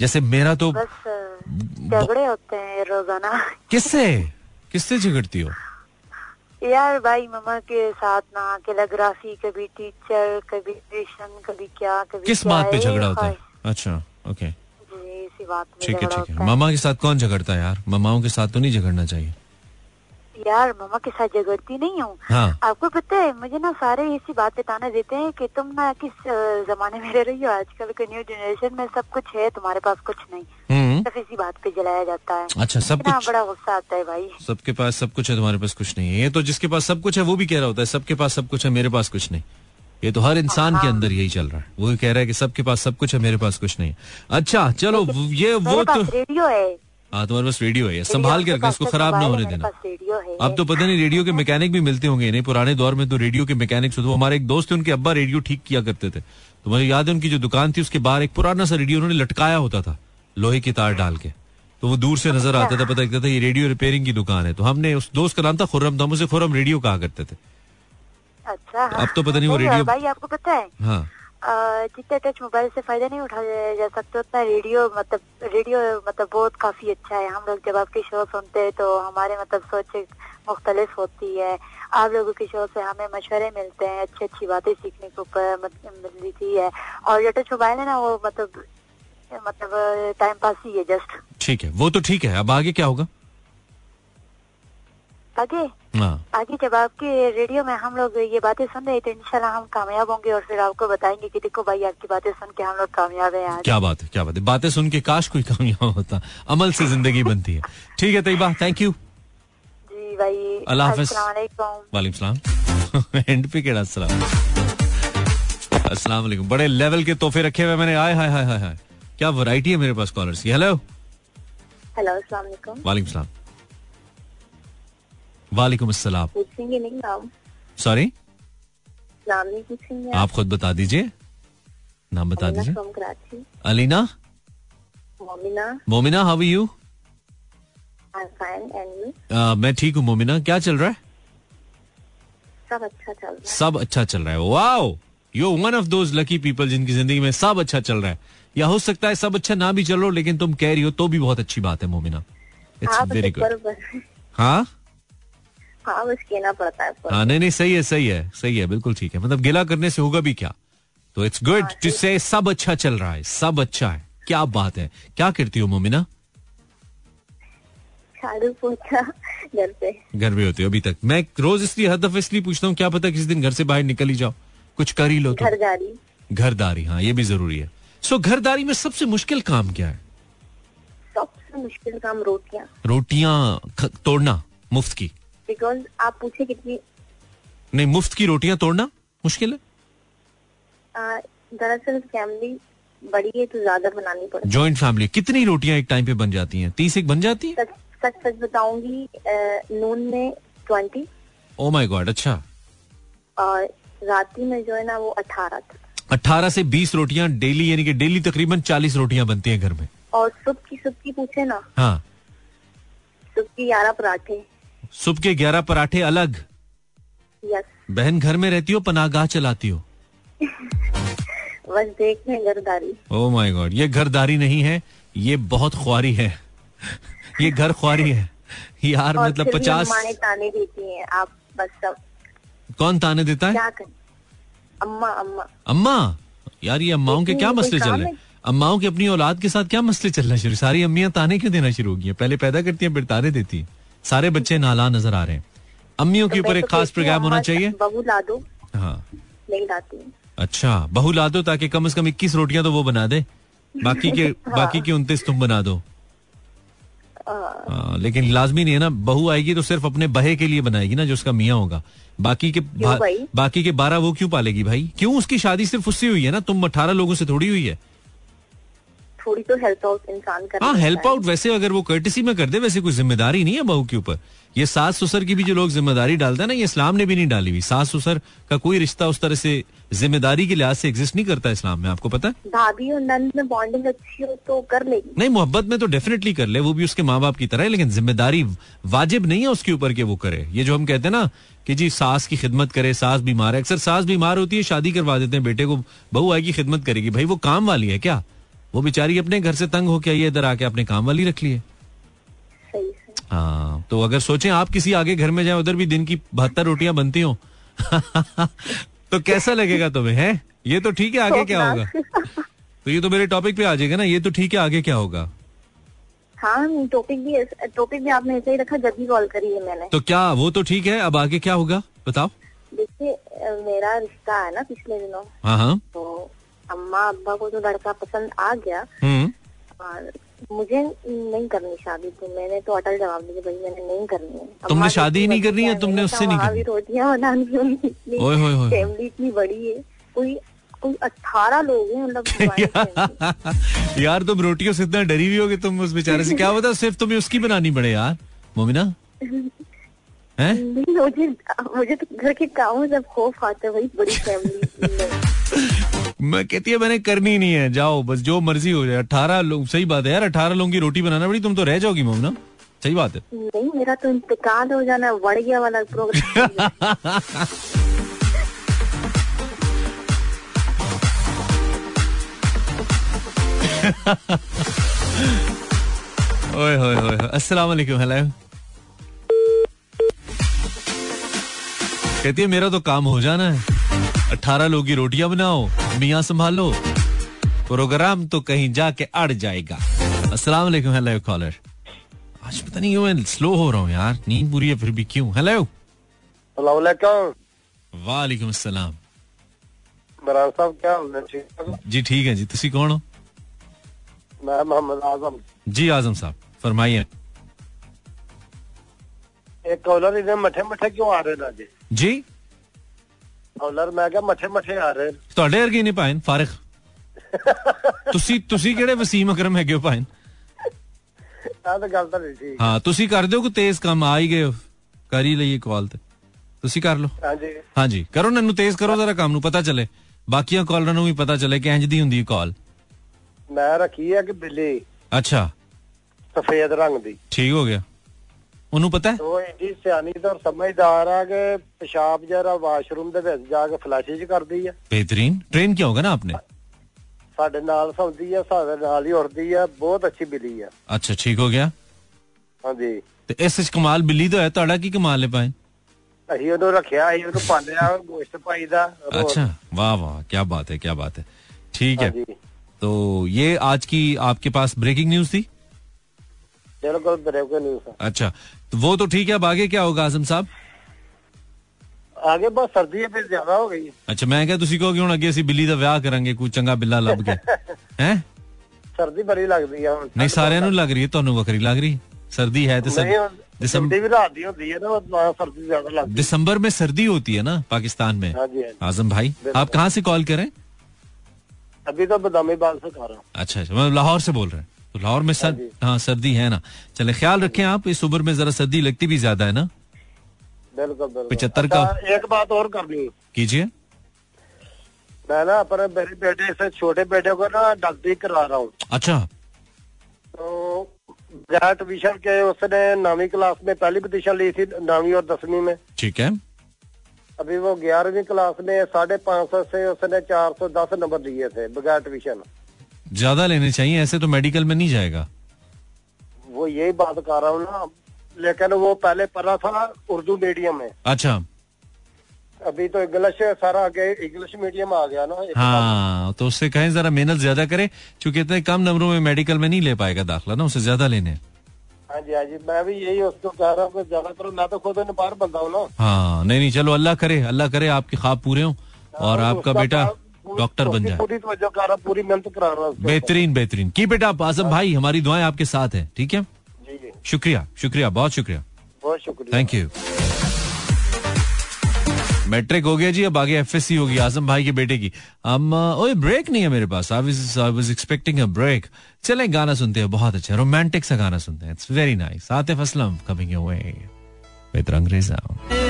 जैसे मेरा तो बस झगड़े होते हैं रोज़ाना। [LAUGHS] किससे? किससे झगड़ती हो? यार भाई मम्मा के साथ ना कैलीग्राफी कभी टीचर कभी ट्यूशन कभी क्या कभी किस बात पे झगड़ा होता है? अच्छा ओके बात में ठीक है ठीक है। मामा के साथ कौन झगड़ता है यार? मामाओं के साथ तो नहीं झगड़ना चाहिए। यार मामा के साथ झगड़ती नहीं हूँ। हाँ। आपको पता है मुझे ना सारे इसी बात पे ताना देते हैं कि तुम ना किस जमाने में रह रही हो? आजकल के न्यू जनरेशन में सब कुछ है तुम्हारे पास कुछ नहीं। हम्म। सिर्फ़ इसी बात पे जलाया जाता है। अच्छा सब कुछ। बड़ा गुस्सा आता है भाई। सबके पास सब कुछ है तुम्हारे पास कुछ नहीं है। ये तो जिसके पास सब कुछ है वो भी कह रहा होता है सबके पास सब कुछ है मेरे पास कुछ नहीं। ये तो हर इंसान के अंदर यही चल रहा है। वो कह रहा है कि सबके पास सब कुछ है मेरे पास कुछ नहीं अच्छा चलो ये वो तो रेडियो है। हाँ तुम्हारे पास रेडियो है। संभाल के रखना इसको खराब ना होने देना। है। अब तो पता नहीं रेडियो के मैकेनिक भी मिलते होंगे नहीं पुराने दौर में तो रेडियो के मैकेनिक्स होते हमारे एक दोस्त थे उनके अब्बा रेडियो ठीक किया करते थे। तो मुझे याद है उनकी जो दुकान थी उसके बाहर एक पुराना सा रेडियो उन्होंने लटकाया होता था लोहे की तार डाल के। तो वो दूर से नज़र आता था पता लगता था ये रेडियो रिपेयरिंग की दुकान है। तो हमने उस दोस्त का नाम था खुर्रम तो हम उसे खुर्रम रेडियो कहा करते थे। अच्छा अब तो पता नहीं वो रेडियो- भाई आपको पता है हाँ। जितना टच मोबाइल से फ़ायदा नहीं उठाया जा सकता उतना रेडियो मतलब रेडियो मतलब बहुत काफ़ी अच्छा है। हम लोग जब आपके शो सुनते हैं तो हमारे मतलब सोच मुख्तलिफ़ होती है। आप लोगों के शो से हमें मशवरे मिलते हैं अच्छी अच्छी बातें सीखने को मिलती है। और जो टच मोबाइल है ना वो मतलब मतलब टाइम पास ही है जस्ट ठीक है वो तो ठीक है। अब आगे क्या होगा? आगे? हाँ। आगे जब आपके रेडियो में हम लोग ये बातें सुन रहे तो इंशाल्लाह हम कामयाब होंगे और फिर आपको बताएँगे कि देखो भाई आपकी बातें सुन के हम लोग कामयाब हैं क्या बात है क्या बात है। बातें सुन के काश कोई कामयाब होता। अमल से ज़िंदगी बनती है। ठीक है तैयबा थैंक यू जी भाई अल्लाह। वालेकुम सलाम। [LAUGHS] एंड पे केड़ा सलाम अस्सलाम वालेकुम बड़े लेवल के तोहफे रखे हुए मैंने। आए हाय हाय हाय हाय क्या वैरायटी है मेरे पास कॉलर्स की? हेलो हेलो अस्सलाम वालेकुम वालेकुम नाम। सॉरी नाम नहीं पूछेंगे। आप खुद बता दीजिए। नाम बता दीजिए। Alina? Momina. Momina how you I am fine and you मैं ठीक हूँ मोमिना। क्या चल रहा है? सब अच्छा चल रहा है। सब अच्छा चल रहा है। Wow you one of those lucky people जिनकी ज़िंदगी में सब अच्छा चल रहा है। या हो सकता है सब अच्छा ना भी चल रहा हो लेकिन तुम कह रही हो तो भी बहुत अच्छी बात है मोमिना। इट्स वेरी गुड हाँ? हाँ बस कहना पड़ता है हाँ नहीं नहीं सही है सही है सही है बिल्कुल ठीक है। मतलब गिला करने से होगा भी क्या? तो इट्स गुड टू से सब अच्छा चल रहा है सब अच्छा है। क्या बात है। क्या करती हो मोमिना? झाड़ू पोछा घर पे। घर में होती हो अभी तक। मैं रोज इसलिए हर दफे इसलिए पूछता हूँ क्या पता किसी दिन घर से बाहर निकल ही जाओ। कुछ कर ही लो तो। घरदारी। घरदारी हाँ ये भी ज़रूरी है। सो घरदारी में सबसे मुश्किल काम क्या है? सबसे मुश्किल काम रोटियाँ। रोटियाँ तोड़ना मुफ़्त की। बिकॉज़ आप पूछे कितनी नहीं मुफ़्त की रोटियाँ तोड़ना मुश्किल है? दरअसल फैमिली बड़ी है तो ज़्यादा बनानी पड़ती जॉइंट फैमिली कितनी रोटियाँ एक टाइम पे बन जाती हैं? तीस एक बन जाती है? सच सच सच बताऊँगी नून में ट्वेंटी ओ माय गॉड अच्छा। और राती में जो है ना वो अठारह था। अठारह से बीस रोटियाँ डेली यानी कि डेली तकरीबन चालीस रोटियाँ बनती हैं घर में। और सुबह की सुबह की पूछे ना हाँ। सुबह की ग्यारह पराठे। सुबह के ग्यारह पराठे अलग। यस बहन घर में रहती हो पनागाह चलाती हो? [LAUGHS] बस देख में घरदारी। ओ माय गॉड ये घरदारी नहीं है ये बहुत ख्वारी है। [LAUGHS] ये घर ख्वारी है। यार मतलब पचास ताने देती हैं आप बस सब। कौन ताने देता है? अम्मा अम्मा। अम्मा? यार ये अम्माओं के क्या मसले चल रहे हैं? अम्माओं के अपनी औलाद के साथ क्या मसले चलना शुरू सारी अम्मियाँ ताने क्यों देना शुरू हो गई हैं पहले पैदा करती हैं फिर ताने देती हैं। सारे बच्चे नाला नज़र आ रहे हैं। अम्मियों के तो ऊपर एक खास प्रोग्राम होना चाहिए? बहू ला दो हाँ। नहीं लाती अच्छा बहू ला दो ताकि कम से कम इक्कीस रोटियाँ तो वो बना दे। बाकी के [LAUGHS] बाकी के उनतीस तुम बना दो। आ, हाँ, लेकिन लाजमी नहीं है ना बहू आएगी तो सिर्फ़ अपने बहे के लिए बनाएगी ना जो उसका मियाँ होगा। बाकी के भाई? बाकी के बारह वो क्यों पालेगी भाई? क्यों उसकी शादी सिर्फ़ उससे हुई है ना? तुम अठारह लोगों से थोड़ी हुई है। थोड़ी तो हेल्प आउट इंसान कर हाँ हेल्प आउट वैसे अगर वो कर्टिसी में कर दे वैसे कोई ज़िम्मेदारी नहीं है बहू के ऊपर। ये सास ससुर की भी जो लोग ज़िम्मेदारी डालते हैं ना ये इस्लाम ने भी नहीं डाली हुई। सास ससुर का कोई रिश्ता उस तरह से ज़िम्मेदारी के लिहाज से एग्जिस्ट नहीं करता इस्लाम में आपको पता है? भाभी और नंद में बॉन्डिंग अच्छी हो तो कर लेगी नहीं मोहब्बत में तो डेफिनेटली कर ले वो भी उसके माँ बाप की तरह है लेकिन ज़िम्मेदारी वाजिब नहीं है उसके ऊपर के वो करे। ये जो हम कहते हैं ना कि जी सास की खिदमत करे सास बीमार है। अक्सर सास बीमार होती है शादी करवा देते हैं बेटे को बहू आएगी खिदमत करेगी। भाई वो काम वाली है क्या? वो बेचारी अपने घर से तंग होके आई है इधर आके अपने काम वाली रख लिए सही हाँ तो अगर सोचें आप किसी आगे घर में जाए उधर भी दिन की बहत्तर रोटियाँ बनती हो। [LAUGHS] तो कैसा लगेगा तुम्हें है? ये तो ठीक है आगे क्या होगा? तो ये तो मेरे टॉपिक पे आ जाएगा ना ये तो ठीक है आगे क्या होगा? हाँ टॉपिक भी टॉपिक भी आपने ऐसे ही रखा जब भी कॉल करी है मैंने। तो क्या वो तो ठीक है अब आगे क्या होगा? बताओ। देखिए मेरा रिश्ता है ना पिछले दिनों। हाँ हाँ। तो अम्मा अब्बा को तो लड़का पसंद आ गया हम्म। और मुझे नहीं करनी शादी तो मैंने तो अटल जवाब दिया भाई मैंने नहीं करनी है। तुमने शादी ही नहीं करनी है, तुमने उससे नहीं करनी। रोटियाँ बनानी। फैमिली इतनी बड़ी है कोई कोई अठारह लोग हैं मतलब [LAUGHS] यार तुम रोटियों से इतना डरी हुई होगी तुम उस बेचारे से क्या बता सिर्फ़ तुम्हें उसकी बनानी पड़े यार मोमिना? हैं? मुझे मुझे तो घर के कामों से खौफ आता है भाई बड़ी फैमिली [LAUGHS] मैं कहती है मैंने करनी नहीं है जाओ बस जो मर्ज़ी हो जाए। अठारह लोग सही बात है यार अठारह लोगों की रोटी बनाना पड़ी तुम तो रह जाओगी मोमिना सही बात है। नहीं मेरा तो इंतकाल हो जाना है, बढ़ गया वाला प्रोग्राम [LAUGHS] ओए होए होए। अस्सलाम वालेकुम हेलो। कहती है मेरा तो काम हो जाना है। अठारह लोग की रोटियाँ बनाओ मियाँ संभालो। प्रोग्राम तो कहीं जाके अड़ जाएगा। अस्सलाम वालेकुम हेलो कॉलर आज पता नहीं क्यों मैं स्लो हो रहा हूँ यार नींद पूरी है फिर भी क्यों? हेलो वालेकुम अस्सलाम बरान साहब क्या? जी ठीक है जी तुसी कौन हो? मैं मोहम्मद आज़म। जी आज़म साहब फरमाइए। एक कॉलर इधर मठे मठे क्यों आ रहे ना जी? जी? ਕੌਲਰ ਮੈਂ ਕਿਹਾ ਮੱਠੇ ਮੱਠੇ ਆ ਰਹੇ ਤੁਹਾਡੇ ਵਰਗੇ ਨਹੀਂ ਪਾਇਨ ਫਾਰਿਗ ਤੁਸੀਂ ਤੁਸੀਂ ਕਿਹੜੇ ਵਸੀਮ ਅਕਰਮ ਹੈਗੇ ਹੋ ਪਾਇਨ ਆ ਤਾਂ ਗੱਲ ਤਾਂ ਨਹੀਂ ਠੀਕ ਹਾਂ ਤੁਸੀਂ ਕਰ ਦਿਓ ਕੋਈ ਤੇਜ਼ ਕੰਮ ਆ ਹੀ ਗਏ ਹੋ ਕਰ ਹੀ ਲਈਏ ਕਾਲ ਤੇ ਤੁਸੀਂ ਕਰ ਲਓ ਹਾਂਜੀ ਹਾਂਜੀ ਕਰੋ ਨਾ ਇਹਨੂੰ ਤੇਜ਼ ਕਰੋ ਜ਼ਰਾ ਕੰਮ ਨੂੰ ਪਤਾ ਚੱਲੇ ਬਾਕੀਆਂ ਕਾਲਰਾਂ ਨੂੰ ਵੀ ਪਤਾ ਚੱਲੇ ਕਿ ਇੰਜ ਦੀ ਹੁੰਦੀ ਹੈ ਕਾਲ ਮੈਂ ਰੱਖੀ ਹੈ ਕਿ ਬਿੱਲੀ ਅੱਛਾ ਸਫੇਦ ਰੰਗ ਦੀ ਠੀਕ ਹੋ ਗਿਆ ਉਹਨੂੰ ਪਤਾ ਹੈ ਉਹ ਇੰਨੀ ਸਿਆਣੀ ਤੇ ਔਰ ਸਮਝਦਾਰ ਆ ਕਿ ਪਿਸ਼ਾਬ ਜਿਹੜਾ ਵਾਸ਼ਰੂਮ ਦੇ ਵਿੱਚ ਜਾ ਕੇ ਫਲੈਸ਼ ਚ ਕਰਦੀ ਆ बेहतरीन ट्रेन किया होगा ना आपने ਸਾਡੇ ਨਾਲ ਸੌਂਦੀ ਆ ਸਾਡੇ ਨਾਲ ਹੀ ਉੜਦੀ ਆ ਬਹੁਤ ਅੱਛੀ ਬਿੱਲੀ ਆ अच्छा ठीक हो गया ਹਾਂਜੀ ਤੇ ਇਸ ਵਿੱਚ ਕਮਾਲ ਬਿੱਲੀ ਦਾ ਹੈ ਤੁਹਾਡਾ ਕੀ ਕਮਾਲ ਹੈ ਪਾਇਨ ਅਸੀਂ ਉਹਨੂੰ ਰੱਖਿਆ ਅਸੀਂ ਉਹਨੂੰ ਪਾਲਿਆ ਗੋਸ਼ਤ ਪਾਈਦਾ ਰੋਜ਼। अच्छा वाह वाह क्या बात है क्या बात है ठीक है ਹਾਂਜੀ तो ये आज की आपके पास ब्रेकिंग न्यूज थी ਬਿਲਕੁਲ ਬਰੇਕ ਨਿਊਜ਼ अच्छा तो वो तो ठीक है अब आगे क्या होगा आजम साहब ਆਗੇ ਬਸ ਸਰਦੀ ਹੈ ਫਿਰ ਜ਼ਿਆਦਾ ਹੋ ਗਈ ਅੱਛਾ ਮੈਂ ਕਿਹਾ ਤੁਸੀਂ ਕਹੋਗੇ ਹੁਣ ਅੱਗੇ ਅਸੀਂ ਬਿੱਲੀ ਦਾ ਵਿਆਹ ਕਰਾਂਗੇ ਕੋਈ ਚੰਗਾ ਬਿੱਲਾ ਲੱਭ ਕੇ ਹੈ ਸਰਦੀ ਬੜੀ ਲੱਗਦੀ ਆ ਹੁਣ ਨਹੀਂ ਸਾਰਿਆਂ ਨੂੰ ਲੱਗ ਰਹੀ ਹੈ ਤੁਹਾਨੂੰ ਵੱਖਰੀ ਲੱਗ ਰਹੀ ਹੈ ਸਰਦੀ है तो सर ਨਹੀਂ ਹੁਣ दिसंबर ਸਰਦੀ ਵੀ ਰਾਤ ਦੀ ਹੁੰਦੀ ਹੈ ਨਾ ਉਹ ਤਾਂ ਸਰਦੀ ਜ਼ਿਆਦਾ ਲੱਗਦੀ दिसंबर में सर्दी होती है ना पाकिस्तान में हाँ जी, हाँ जी। आजम भाई आप कहाँ से कॉल करें अभी तो बदामी बाल से खा रहा हूँ अच्छा अच्छा मैं लाहौर से बोल रहे हैं तो लाहौर में सर हाँ सर्दी है ना। चले ख्याल रखें आप इस उम्र में जरा सर्दी लगती भी ज़्यादा है ना। बिल्कुल 75 का- अच्छा, एक बात और करनी कीजिए। मैं ना अपने मेरे बेटे से छोटे बेटे को ना डॉक्टरी करा रहा हूँ। अच्छा। तो ग्रेट विषय के उसने नौवीं क्लास में पहली पोजिशन ली थी नौवीं और दसवीं में। ठीक है। अभी वो ग्यारहवीं क्लास में साढ़े पाँच सौ से उसने चार सौ दस नंबर लिए थे बगैर ट्यूशन ज़्यादा लेने चाहिए ऐसे तो मेडिकल में नहीं जाएगा। वो यही बात कर रहा हूँ ना लेकिन वो पहले पढ़ा था उर्दू मीडियम में। अच्छा। अभी तो इंग्लिश सारा आगे इंग्लिश मीडियम आ गया ना हाँ तो उससे कहें जरा मेहनत ज़्यादा करे क्योंकि इतने कम नंबरों में मेडिकल में नहीं ले पाएगा दाखला ना उसे ज़्यादा लेने हाँ। जी हाँ जी मैं भी यही उसको कह रहा हूँ ज़्यादा करो मैं तो खुद बाहर बंदा हूँ ना। हाँ नहीं नहीं चलो अल्लाह करे अल्लाह करे आपके ख्वाब पूरे हों और तो आपका बेटा डॉक्टर बन जाए। पूरी तवज्जो कर रहा पूरी मेहनत करा रहा हूँ बेहतरीन बेहतरीन। की बेटा आज़म भाई हमारी दुआएँ आपके साथ है ठीक है? शुक्रिया शुक्रिया बहुत शुक्रिया। बहुत शुक्रिया। थैंक यू मैट्रिक हो गया जी अब आगे एफ़ एस सी होगी आज़म भाई के बेटे की। हम ओए ब्रेक नहीं है मेरे पास। I was expecting a break चलें गाना सुनते हैं बहुत अच्छा रोमांटिक सा गाना सुनते हैं। It's very nice Atif Aslam coming away with Rangreza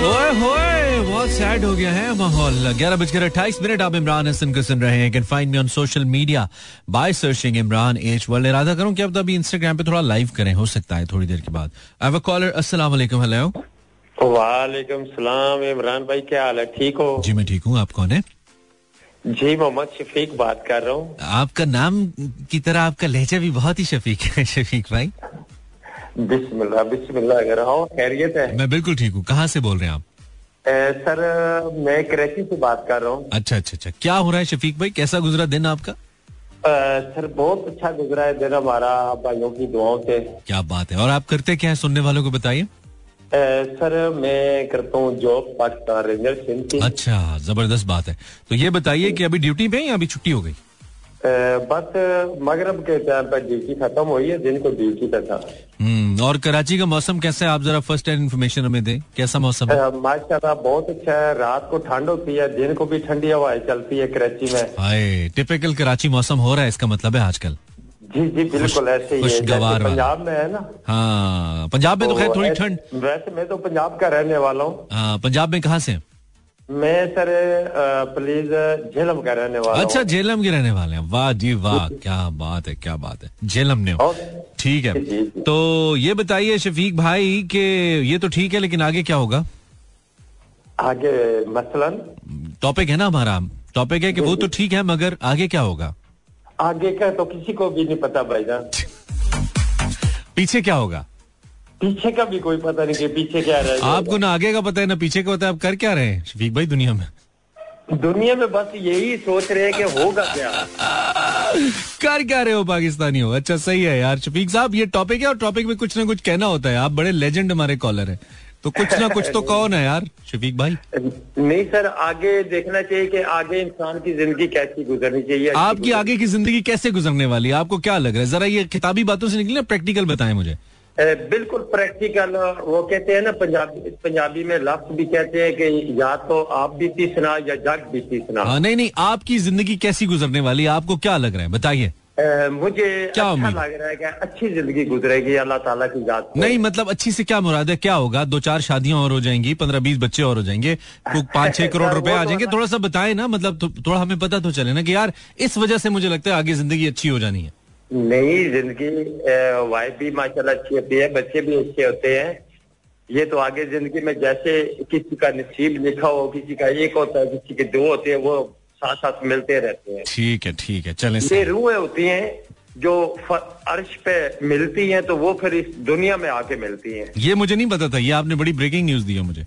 ओए होए बहुत सैड हो गया है माहौल। ग्यारह बजकर अट्ठाईस मिनट आप इमरान हसन को सुन रहे हैं। Can find me on social media by searching Imran H world इरादा करूँ कि अब तो अभी इंस्टाग्राम पे थोड़ा लाइव करें हो सकता है थोड़ी देर के बाद। आई हैव अ कॉलर अस्सलाम वालेकुम हेलो वालेकुम सलाम इमरान भाई क्या हाल है? ठीक हो? जी मैं ठीक हूँ। आप कौन है? जी मोहम्मद शफीक बात कर रहा हूँ। आपका नाम की तरह आपका लहजा भी बहुत ही शफीक है शफीक भाई। बिस्मिल्लाह बिस्मिल्लाह अगर हो खैरियत है। मैं बिल्कुल ठीक हूँ। कहाँ से बोल रहे हैं आप? ए, सर मैं कराची से बात कर रहा हूँ। अच्छा अच्छा अच्छा। क्या हो रहा है शफीक भाई? कैसा गुजरा दिन आपका? ए, सर बहुत अच्छा गुजरा है दिन हमारा भाइयों की दुआओं से। क्या बात है। और आप करते क्या है? सुनने वालों को बताइए। सर मैं करता हूँ जॉब पाकिस्तान रेंजर की अच्छा ज़बरदस्त बात है। तो ये बताइए कि अभी ड्यूटी पे हैं या अभी छुट्टी हो गई? बस मगरब के टाइम पर ड्यूटी खत्म हुई है दिन को ड्यूटी पे था। हम्म और कराची का मौसम कैसा है? आप जरा फ़र्स्ट हैंड इन्फॉर्मेशन हमें दें। कैसा मौसम है? माशाल्लाह बहुत अच्छा है। रात को ठंड होती है दिन को भी ठंडी हवाएँ चलती है कराची में। हाय टिपिकल कराची मौसम हो रहा है इसका मतलब है आजकल? जी जी बिल्कुल ऐसे ही है। पंजाब में है ना? हाँ पंजाब में तो खैर थोड़ी ठंड। वैसे मैं तो पंजाब का रहने वाला हूँ। हाँ पंजाब में कहाँ से हैं? मैं सर प्लीज़ झेलम का रहने वाला अच्छा झेलम के रहने वाले हैं। वाह जी वाह क्या बात है क्या बात है। झेलम ने ठीक है। जी, जी। तो ये बताइए शफीक भाई कि ये तो ठीक है लेकिन आगे क्या होगा? आगे मसलन? टॉपिक है ना हमारा। टॉपिक है कि वो तो ठीक है मगर आगे क्या होगा? आगे का तो किसी को भी नहीं पता भाईजान [LAUGHS] पीछे क्या होगा? पीछे का भी कोई पता नहीं कि पीछे क्या रह जाएगा। आपको ना आगे का पता है ना पीछे का पता है आप कर क्या रहे हैं? शफीक भाई दुनिया में। दुनिया में बस यही सोच रहे हैं कि होगा क्या? कर क्या रहे हो पाकिस्तानी हो? अच्छा सही है यार शफीक साहब ये टॉपिक है और टॉपिक में कुछ ना कुछ कहना होता है। आप बड़े लेजेंड हमारे कॉलर हैं। तो कुछ ना कुछ तो [LAUGHS] कौन है यार शफीक भाई। नहीं सर आगे देखना चाहिए कि आगे इंसान की ज़िंदगी कैसी गुजरनी चाहिए आपकी आगे की ज़िंदगी कैसे गुजरने वाली है? आपको क्या लग रहा है? जरा ये किताबी बातों से निकले प्रैक्टिकल बताएँ मुझे। बिल्कुल प्रैक्टिकल वो कहते हैं ना पंजाबी पंजाबी में लफ्ज भी कहते हैं कि या तो आप बीती सुना या जग बीती सुना। हाँ नहीं नहीं आपकी ज़िंदगी कैसी गुजरने वाली है? आपको क्या लग रहा है? बताइए। मुझे क्या अच्छा लग रहा है कि अच्छी ज़िंदगी गुजरेगी अल्लाह ताला की जात नहीं मतलब अच्छी से क्या मुराद है? क्या होगा? दो चार शादियाँ और हो जाएँगी पंद्रह बीस बच्चे और हो जाएँगे [LAUGHS] पाँच छह करोड़ रुपए आ तो जाएँगे। थोड़ा सा बताएँ ना मतलब थोड़ा हमें पता तो चले ना कि यार इस वजह से मुझे लगता है आगे ज़िंदगी अच्छी हो जानी है। नई ज़िंदगी वाइफ भी माशाल्लाह अच्छी होती है बच्चे भी अच्छे होते हैं। ये तो आगे ज़िंदगी में जैसे किसी का नसीब लिखा हो किसी का एक होता है किसी के दो होते हैं वो साथ साथ मिलते रहते हैं। ठीक है ठीक है चलें ये रूहें होती हैं जो अर्श पे मिलती हैं तो वो फिर इस दुनिया में आके मिलती हैं। ये मुझे नहीं पता था ये आपने बड़ी ब्रेकिंग न्यूज़ दी है मुझे।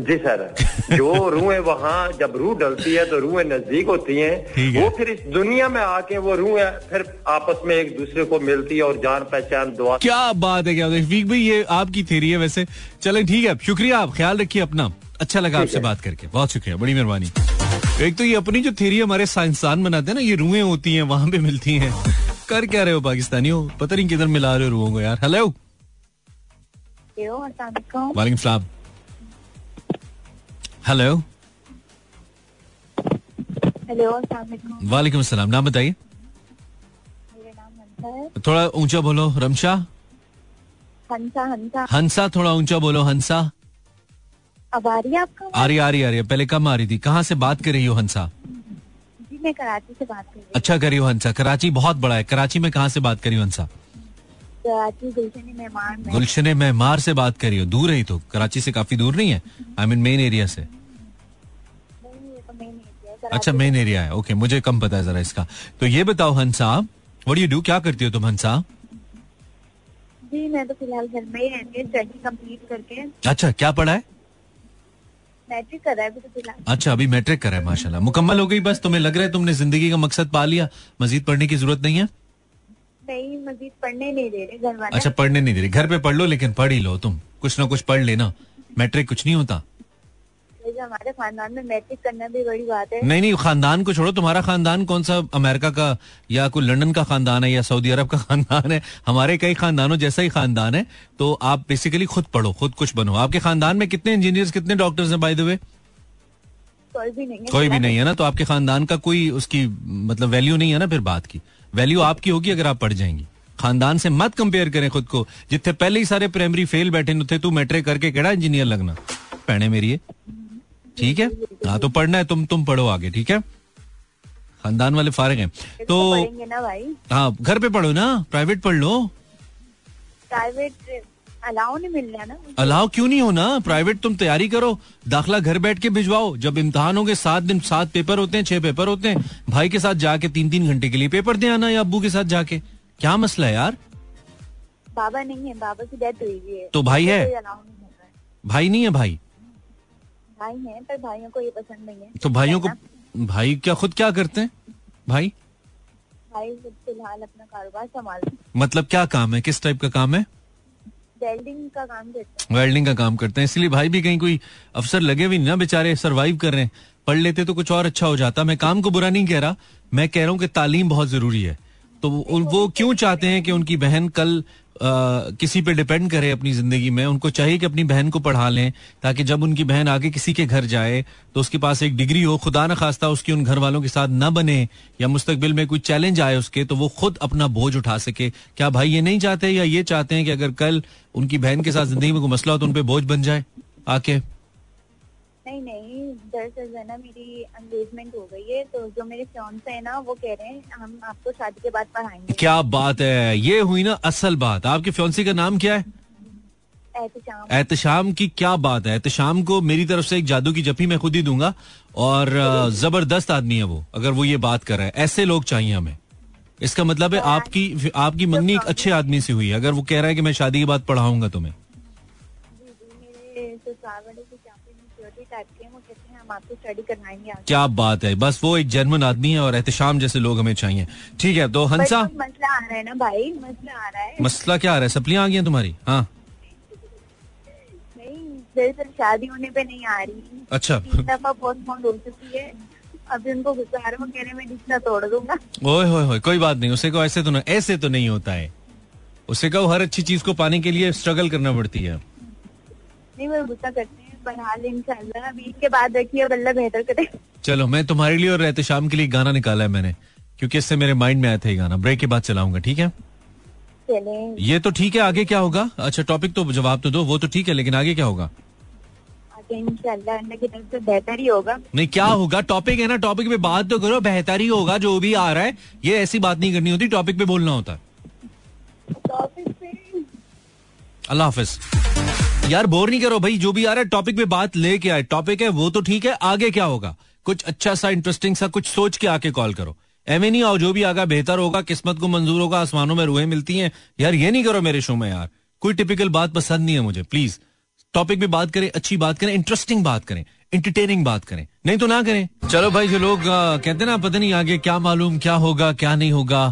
जी सर जो रूहें वहाँ जब रूह डलती है तो रूहें नज़दीक होती हैं। वो फिर इस दुनिया में आके वो रूहें फिर आपस में एक दूसरे को मिलती है और जान पहचान दुआ। क्या बात है क्या शफीक भाई ये आपकी थेरी है वैसे। चलें ठीक है शुक्रिया आप ख्याल रखिए अपना। अच्छा लगा आपसे बात करके। बहुत शुक्रिया बड़ी मेहरबानी। एक तो ये अपनी जो थेरी हमारे साइंसदान बनाते हैं ना ये रूहें होती हैं वहाँ पे मिलती हैं। कर क्या रहे हो पाकिस्तानी हो पता नहीं किधर मिला रहे हो रूहों को यार। हेलो वालेकुम सलाम। हेलो हेलो वालेकुम सलाम। नाम बताइए। थोड़ा ऊँचा बोलो रमशा। हंसा हंसा। हंसा थोड़ा ऊँचा बोलो हंसा। अब आ रही है आपका आ रही आ रही आ रही पहले कम आ रही थी। कहाँ से बात कर रही हो हंसा? जी मैं कराची से बात कर रही अच्छा करी हो हंसा। कराची बहुत बड़ा है। कराची में कहाँ से बात करी हो हंसा? कराची गुलशन मेहमान गुलशन मेहमार से बात करी हो। दूर है ही तो। कराची से काफ़ी दूर नहीं है। आई मीन मेन एरिया से। अच्छा मेन एरिया है। ओके मुझे कम पता है जरा इसका। तो ये बताओ हंसा वट यू डू क्या करती हो तुम हंसा? जी मैं तो फ़िलहाल घर में ही रहती हूँ स्टडी कंप्लीट करके। अच्छा क्या पढ़ा है? मैट्रिक कर रहा है तो फ़िलहाल। अच्छा अभी मैट्रिक करा है माशाल्लाह। मुकम्मल हो गई बस तुम्हें लग रहा है तुमने ज़िंदगी का मकसद पा लिया। मजीद पढ़ने की ज़रूरत नहीं है? नहीं मजीद पढ़ने नहीं दे रहे घर वाले। अच्छा पढ़ने नहीं दे रही। घर पे पढ़ लो लेकिन पढ़ ही लो तुम। कुछ ना कुछ पढ़ लेना। मैट्रिक कुछ नहीं होता। हमारे खानदान में मैट्रिक करना भी बड़ी बात है। नहीं नहीं खानदान को छोड़ो तुम्हारा खानदान कौन सा अमेरिका का या कोई लंदन का खानदान है या सऊदी अरब का [LAUGHS] खानदान है? हमारे कई खानदानों जैसा ही खानदान है तो आप बेसिकली खुद पढ़ो खुद कुछ बनो। आपके खानदान में कितने इंजीनियर्स कितने डॉक्टर्स हैं बाय द वे कोई भी नहीं है कोई भी नहीं है ना तो आपके खानदान का कोई उसकी मतलब वैल्यू नहीं है ना फिर बात की। वैल्यू आपकी होगी अगर आप पढ़ जाएँगी। खानदान से मत कंपेयर करें खुद को। जितने पहले ही सारे प्राइमरी फेल बैठे थे तू मैट्रिक करके केड़ा इंजीनियर लगना? पहने मेरी है ठीक है? हाँ तो पढ़ना है तुम तुम पढ़ो आगे ठीक है? खानदान वाले फारिग हैं। तो पढ़ेंगे हाँ घर पे पढ़ो ना? प्राइवेट पढ़ लो। प्राइवेट अलाउ नहीं मिल रहा ना अलाउ क्यों नहीं होना? प्राइवेट तुम तैयारी करो। दाखला घर बैठ के भिजवाओ। जब इम्तहान होंगे सात दिन सात पेपर होते हैं छह पेपर होते हैं। भाई के साथ जाके तीन तीन घंटे के लिए पेपर दे आना या अब्बू के साथ जाके। क्या मसला है यार? बाबा नहीं है बाबा की डेथ हुई है। तो भाई है? है भाई नहीं है भाई। भाई है पर भाइयों को ये पसंद नहीं है। तो भाइयों को भाई क्या खुद क्या करते हैं? भाई? भाई फ़िलहाल अपना कारोबार संभाल मतलब क्या काम है? किस टाइप का काम है? वेल्डिंग का काम करते हैं। वेल्डिंग का काम करते हैं। इसलिए भाई भी कहीं कोई अफसर लगे हुए नहीं ना बेचारे सरवाइव कर रहे हैं। पढ़ लेते तो कुछ और अच्छा हो जाता। मैं काम को बुरा नहीं कह रहा। मैं कह रहा हूँ कि तालीम बहुत ज़रूरी है। तो वो, वो क्यों चाहते हैं कि उनकी बहन कल किसी पे डिपेंड करें अपनी ज़िंदगी में, उनको चाहिए कि अपनी बहन को पढ़ा लें, ताकि जब उनकी बहन आगे किसी के घर जाए तो उसके पास एक डिग्री हो, खुदा न खास्ता उसकी उन घर वालों के साथ ना बने, या मुस्तबिल में कोई चैलेंज आए उसके तो वो खुद अपना बोझ उठा सके। क्या भाई ये नहीं चाहते, या ये चाहते हैं कि अगर कल उनकी बहन के साथ ज़िंदगी में कोई मसला हो तो उनपे बोझ बन जाए? आके। नहीं नहीं दरअसल है ना मेरी एंगेजमेंट हो गई है। तो जो मेरे फ्योन्स है ना वो कह रहे हैं हम आपको शादी के बाद पढ़ाएँगे। क्या बात है। ये हुई ना असल बात। आपके फ्योंसी का नाम क्या है? एहतशाम। एहतशाम की क्या बात है? एहतशाम को मेरी तरफ़ से एक जादू की जपी मैं खुद ही दूँगा। और ज़बरदस्त आदमी है वो अगर वो ये बात कर रहा है। ऐसे लोग चाहिए हमें। इसका मतलब है आपकी आपकी मंगनी एक अच्छे आदमी से हुई है। अगर वो कह रहा है कि मैं शादी के बाद पढ़ाऊँगा तुम्हें। हम आपको स्टडी करवाएँगे क्या बात है। बस वो एक जर्मन आदमी है और एहतशाम जैसे लोग हमें चाहिए। ठीक है तो हंसा। मसला आ रहा है ना भाई मसला आ रहा है। मसला क्या आ रहा है? सप्लियाँ आ गई तुम्हारी? हाँ। दरअसल शादी होने पे नहीं आ रही। अच्छा। दफ़ा पोस्टपोन हो चुकी है। अभी उनको गुस्सा आ रहा है कह रहे मैं रिश्ता तोड़ दूँगा। ओए होए होए कोई बात नहीं उसे को ऐसे तो ना ऐसे तो नहीं होता है। उसे कहो हर अच्छी चीज़ को पाने के लिए स्ट्रगल करना पड़ती है। नहीं वो गुस्सा करते हैं। पर हाल इंशाल्लाह। अभी इसके बाद रखिए अब अल्लाह बेहतर करे। चलो मैं तुम्हारे लिए और रहते शाम के लिए गाना निकाला है मैंने क्योंकि इससे मेरे माइंड में आया था ये गाना। ब्रेक के बाद चलाऊँगा ठीक है? ये तो ठीक है आगे क्या होगा? अच्छा टॉपिक तो जवाब तो दो वो तो ठीक है लेकिन आगे क्या होगा? बेहतर ही होगा। नहीं क्या होगा? टॉपिक है ना टॉपिक पे बात तो करो बेहतर ही होगा जो भी आ रहा है। ये ऐसी बात नहीं करनी होती टॉपिक पे बोलना होता। है टॉपिक पे अल्लाह हाफिज। यार बोर नहीं करो भाई जो भी आ रहा है टॉपिक पे बात लेके आए। टॉपिक है वो तो ठीक है आगे क्या होगा? कुछ अच्छा सा इंटरेस्टिंग सा कुछ सोच के आके कॉल करो। एवे नहीं आओ जो भी आगा बेहतर होगा किस्मत को मंजूर होगा आसमानों में रूहें मिलती हैं। यार ये नहीं करो मेरे शो में यार। कोई टिपिकल बात पसंद नहीं है मुझे प्लीज़ टॉपिक पे बात करें अच्छी बात करें इंटरेस्टिंग बात करें इंटरटेनिंग बात करें। नहीं तो ना करें। चलो भाई जो लोग कहते ना पता नहीं आगे क्या मालूम क्या होगा क्या नहीं होगा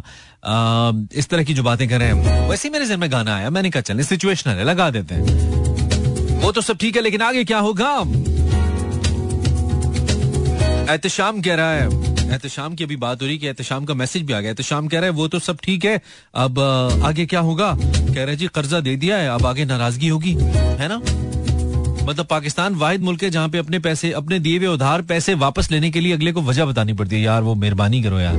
आ, इस तरह की जो बातें कर। रहे हैं वैसे ही मेरे जहन में गाना आया मैंने कहा चल सिचुएशनल है लगा देते हैं। वो तो सब ठीक है, लेकिन आगे क्या होगा? एहतशाम कह रहा है, एहतशाम की अभी बात हो रही कि एहतशाम का मैसेज भी आ गया। एहतशाम कह रहा है, वो तो सब ठीक है। अब, आगे क्या होगा? कह रहे जी, कर्जा दे दिया है, अब आगे नाराज़गी होगी। है ना? मतलब पाकिस्तान वाहिद मुल्क है जहाँ पे अपने पैसे अपने दिए हुए उधार पैसे वापस लेने के लिए अगले को वजह बतानी पड़ती है। यार वो मेहरबानी करो यार।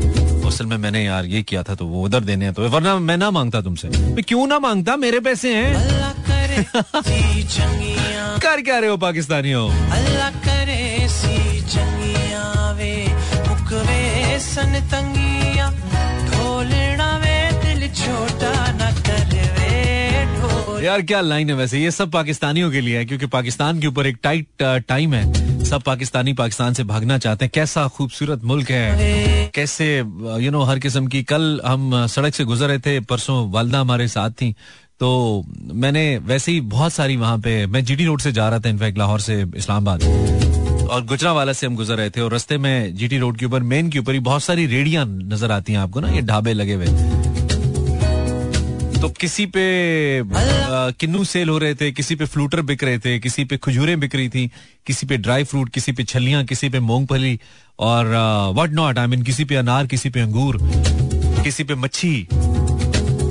असल में मैंने यार ये किया था तो वो उधर देने हैं तो। वरना मैं ना माँगता तुमसे। मैं क्यों ना माँगता? मेरे पैसे हैं। [LAUGHS] कर क्या रहे हो पाकिस्तानियों? अल्लाह करे सी चंगिया वे मुकवे सन तंगिया यार क्या लाइन है वैसे? ये सब पाकिस्तानियों के लिए है क्योंकि पाकिस्तान के ऊपर एक टाइट टाइम है। सब पाकिस्तानी पाकिस्तान से भागना चाहते हैं। कैसा खूबसूरत मुल्क है। कैसे यू नो हर किस्म की। कल हम सड़क से गुजर रहे थे परसों वालदा हमारे साथ थी। तो मैंने वैसे ही बहुत सारी वहाँ पे मैं जीटी रोड से जा रहा था इनफैक्ट लाहौर से इस्लामाबाद। और गुजरावाला से हम गुजर रहे थे और रस्ते में जीटी रोड के ऊपर मेन के ऊपर ही बहुत सारी रेडियाँ नज़र आती हैं आपको ना ये ढाबे लगे हुए। तो किसी पे किन्नू सेल हो रहे थे किसी पे फ्लूटर बिक रहे थे किसी पे खजूरें बिक रही थी किसी पे ड्राई फ्रूट किसी पे छलियाँ किसी पे मूंगफली और वट नॉट आई मीन किसी पे अनार किसी पे अंगूर किसी पे मच्छी।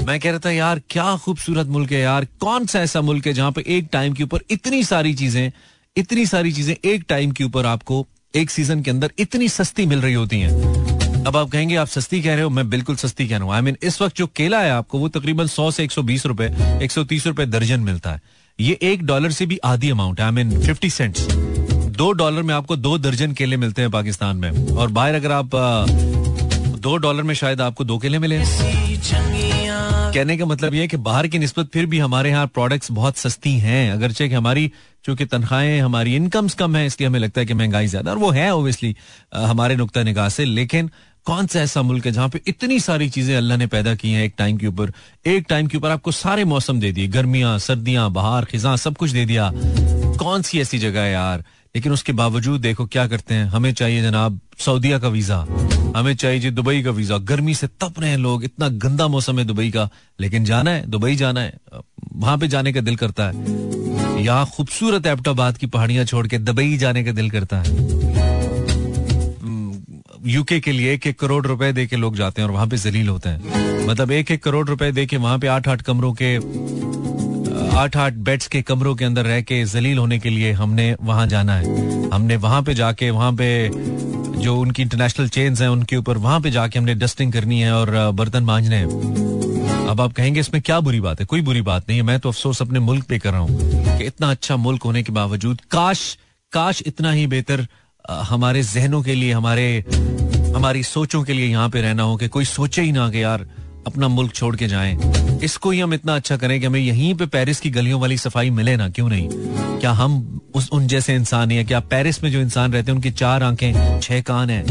मैं कह रहा था यार क्या खूबसूरत मुल्क है यार। कौन सा ऐसा मुल्क है जहाँ पे एक टाइम के ऊपर इतनी सारी चीज़ें इतनी सारी चीज़ें एक टाइम के ऊपर आपको एक सीज़न के अंदर इतनी सस्ती मिल रही होती हैं? अब आप कहेंगे, आप सस्ती कह रहे हो, मैं बिल्कुल सस्ती कह रहा हूँ। आई मीन इस वक्त जो केला है आपको, वो तकरीबन सौ से एक सौ बीस रुपए, एक सौ तीस रुपए दर्जन मिलता है। ये एक डॉलर से भी आधी अमाउंट है। आई मीन फिफ्टी सेंट्स दो डॉलर में आपको दो दर्जन केले मिलते हैं पाकिस्तान में। और बाहर अगर आप दो डॉलर में शायद आपको दो केले मिले। कहने का मतलब ये है कि बाहर की निस्बत फिर भी हमारे यहाँ प्रोडक्ट्स बहुत सस्ती हैं। अगरचे कि हमारी, चूँकि तनख्वाहें, हमारी इनकम्स कम है, इसलिए हमें लगता है कि महँगाई ज़्यादा और वो है ओबियसली हमारे नुकता निगाह से। लेकिन कौन सा ऐसा मुल्क है जहाँ पे इतनी सारी चीज़ें अल्लाह ने पैदा की हैं एक टाइम के ऊपर? एक टाइम के ऊपर आपको सारे मौसम दे दिए। गर्मियाँ, सर्दियाँ, बहार, खिजा, सब कुछ दे दिया। कौन सी ऐसी जगह है यार? लेकिन उसके बावजूद देखो क्या करते हैं। हमें चाहिए जनाब सऊदिया का वीज़ा। हमें चाहिए दुबई का वीज़ा। गर्मी से तप रहे हैं लोग। इतना गंदा मौसम है दुबई का। लेकिन जाना है, दुबई जाना है। वहाँ पे जाने का दिल करता है। यहाँ खूबसूरत एबटाबाद की पहाड़ियाँ छोड़ के दुबई जाने का दिल करता है। यूके के लिए एक एक करोड़ रुपए दे के लोग जाते हैं और वहाँ पे जलील होते हैं। मतलब एक एक करोड़ रुपए दे के वहाँ पे आठ आठ कमरों के आठ आठ बेड्स के कमरों के अंदर रह के जलील होने के लिए हमने वहाँ जाना है। हमने वहाँ पे जाके वहाँ पे जो उनकी इंटरनेशनल चेन्स हैं उनके ऊपर वहाँ पे जाके हमने डस्टिंग करनी है और बर्तन मांजने हैं। अब आप कहेंगे इसमें क्या बुरी बात है? कोई बुरी बात नहीं है। मैं तो अफसोस अपने मुल्क पे कर रहा हूँ कि इतना अच्छा मुल्क होने के बावजूद काश काश इतना ही बेहतर हमारे जहनों के लिए हमारे हमारी सोचों के लिए यहाँ पे रहना हो कि कोई सोचे ही ना कि यार अपना मुल्क छोड़ के जाएँ। इसको ही हम इतना अच्छा करें कि हमें यहीं पे पेरिस की गलियों वाली सफ़ाई मिले ना क्यों नहीं? क्या हम उस उन जैसे इंसान हैं? क्या पेरिस में जो इंसान रहते हैं उनकी चार आँखें छह कान हैं?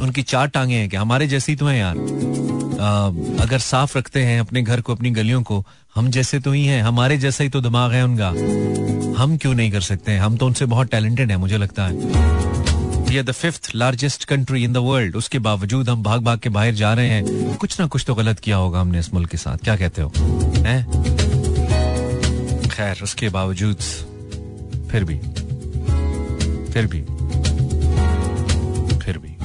उनकी चार टांगे हैं क्या? हमारे जैसी तो हैं यार। आ, अगर साफ़ रखते हैं अपने घर को अपनी गलियों को हम जैसे तो ही हैं हमारे जैसा ही तो दिमाग है उनका। हम क्यों नहीं कर सकते? हम तो उनसे बहुत टैलेंटेड है मुझे लगता है। We are the fifth largest country in the world उसके बावजूद हम भाग भाग के बाहर जा रहे हैं कुछ ना कुछ तो गलत किया होगा हमने इस मुल्क के साथ क्या कहते हो खैर उसके बावजूद फिर भी फिर भी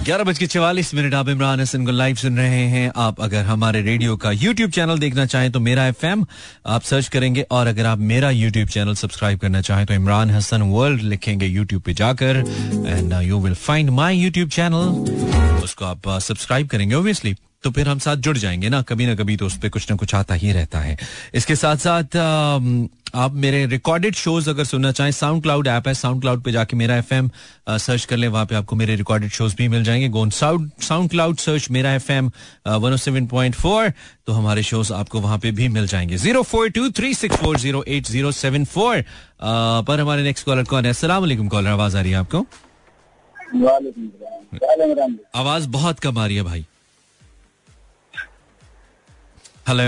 ग्यारह बज के चवालीस मिनट। आप इमरान हसन को लाइव सुन रहे हैं। आप अगर हमारे रेडियो का यूट्यूब चैनल देखना चाहें तो मेरा एफएम आप सर्च करेंगे और अगर आप मेरा यूट्यूब चैनल सब्सक्राइब करना चाहें तो इमरान हसन वर्ल्ड लिखेंगे यूट्यूब पे जाकर। And you will find my YouTube channel उसको आप सब्सक्राइब uh, करेंगे ओबियसली तो फिर हम साथ जुड़ जाएँगे ना। कभी ना कभी तो उस पर कुछ ना कुछ आता ही रहता है। इसके साथ साथ आप मेरे रिकॉर्डेड शोज़ अगर सुनना चाहें साउंड क्लाउड ऐप है साउंड क्लाउड पे जाके मेरा एफ़ एम सर्च कर ले वहाँ पे आपको मेरे रिकॉर्डेड शोज़ भी मिल जाएँगे। Gone sound SoundCloud search मेरा F M one seven point four तो हमारे शोज़ आपको वहाँ पे भी मिल जाएँगे। Zero four two three six four zero eight zero seven four पर हमारे नेक्स्ट कॉलर कौन है? असला कॉलर आवाज़ आ रही है आपको? आवाज़ बहुत कम आ रही है भाई। हेलो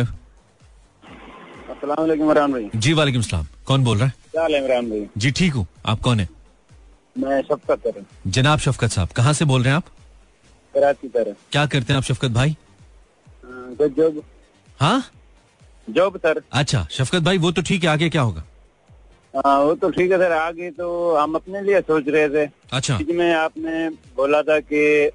इमरान भाई। जी वालेकुम सलाम। कौन बोल रहा है? क्या इमरान भाई? जी ठीक हूँ। आप कौन है? मैं शफकत जनाब शफकत साहब कहाँ से बोल रहे हैं आप? कराची तरह क्या करते हैं आप शफकत भाई? जॉब। हाँ? Job sir. अच्छा शफकत भाई वो तो ठीक है आगे क्या होगा? हाँ वो तो ठीक है सर आगे तो हम अपने लिए सोच रहे थे। अच्छा। में आपने बोला था कि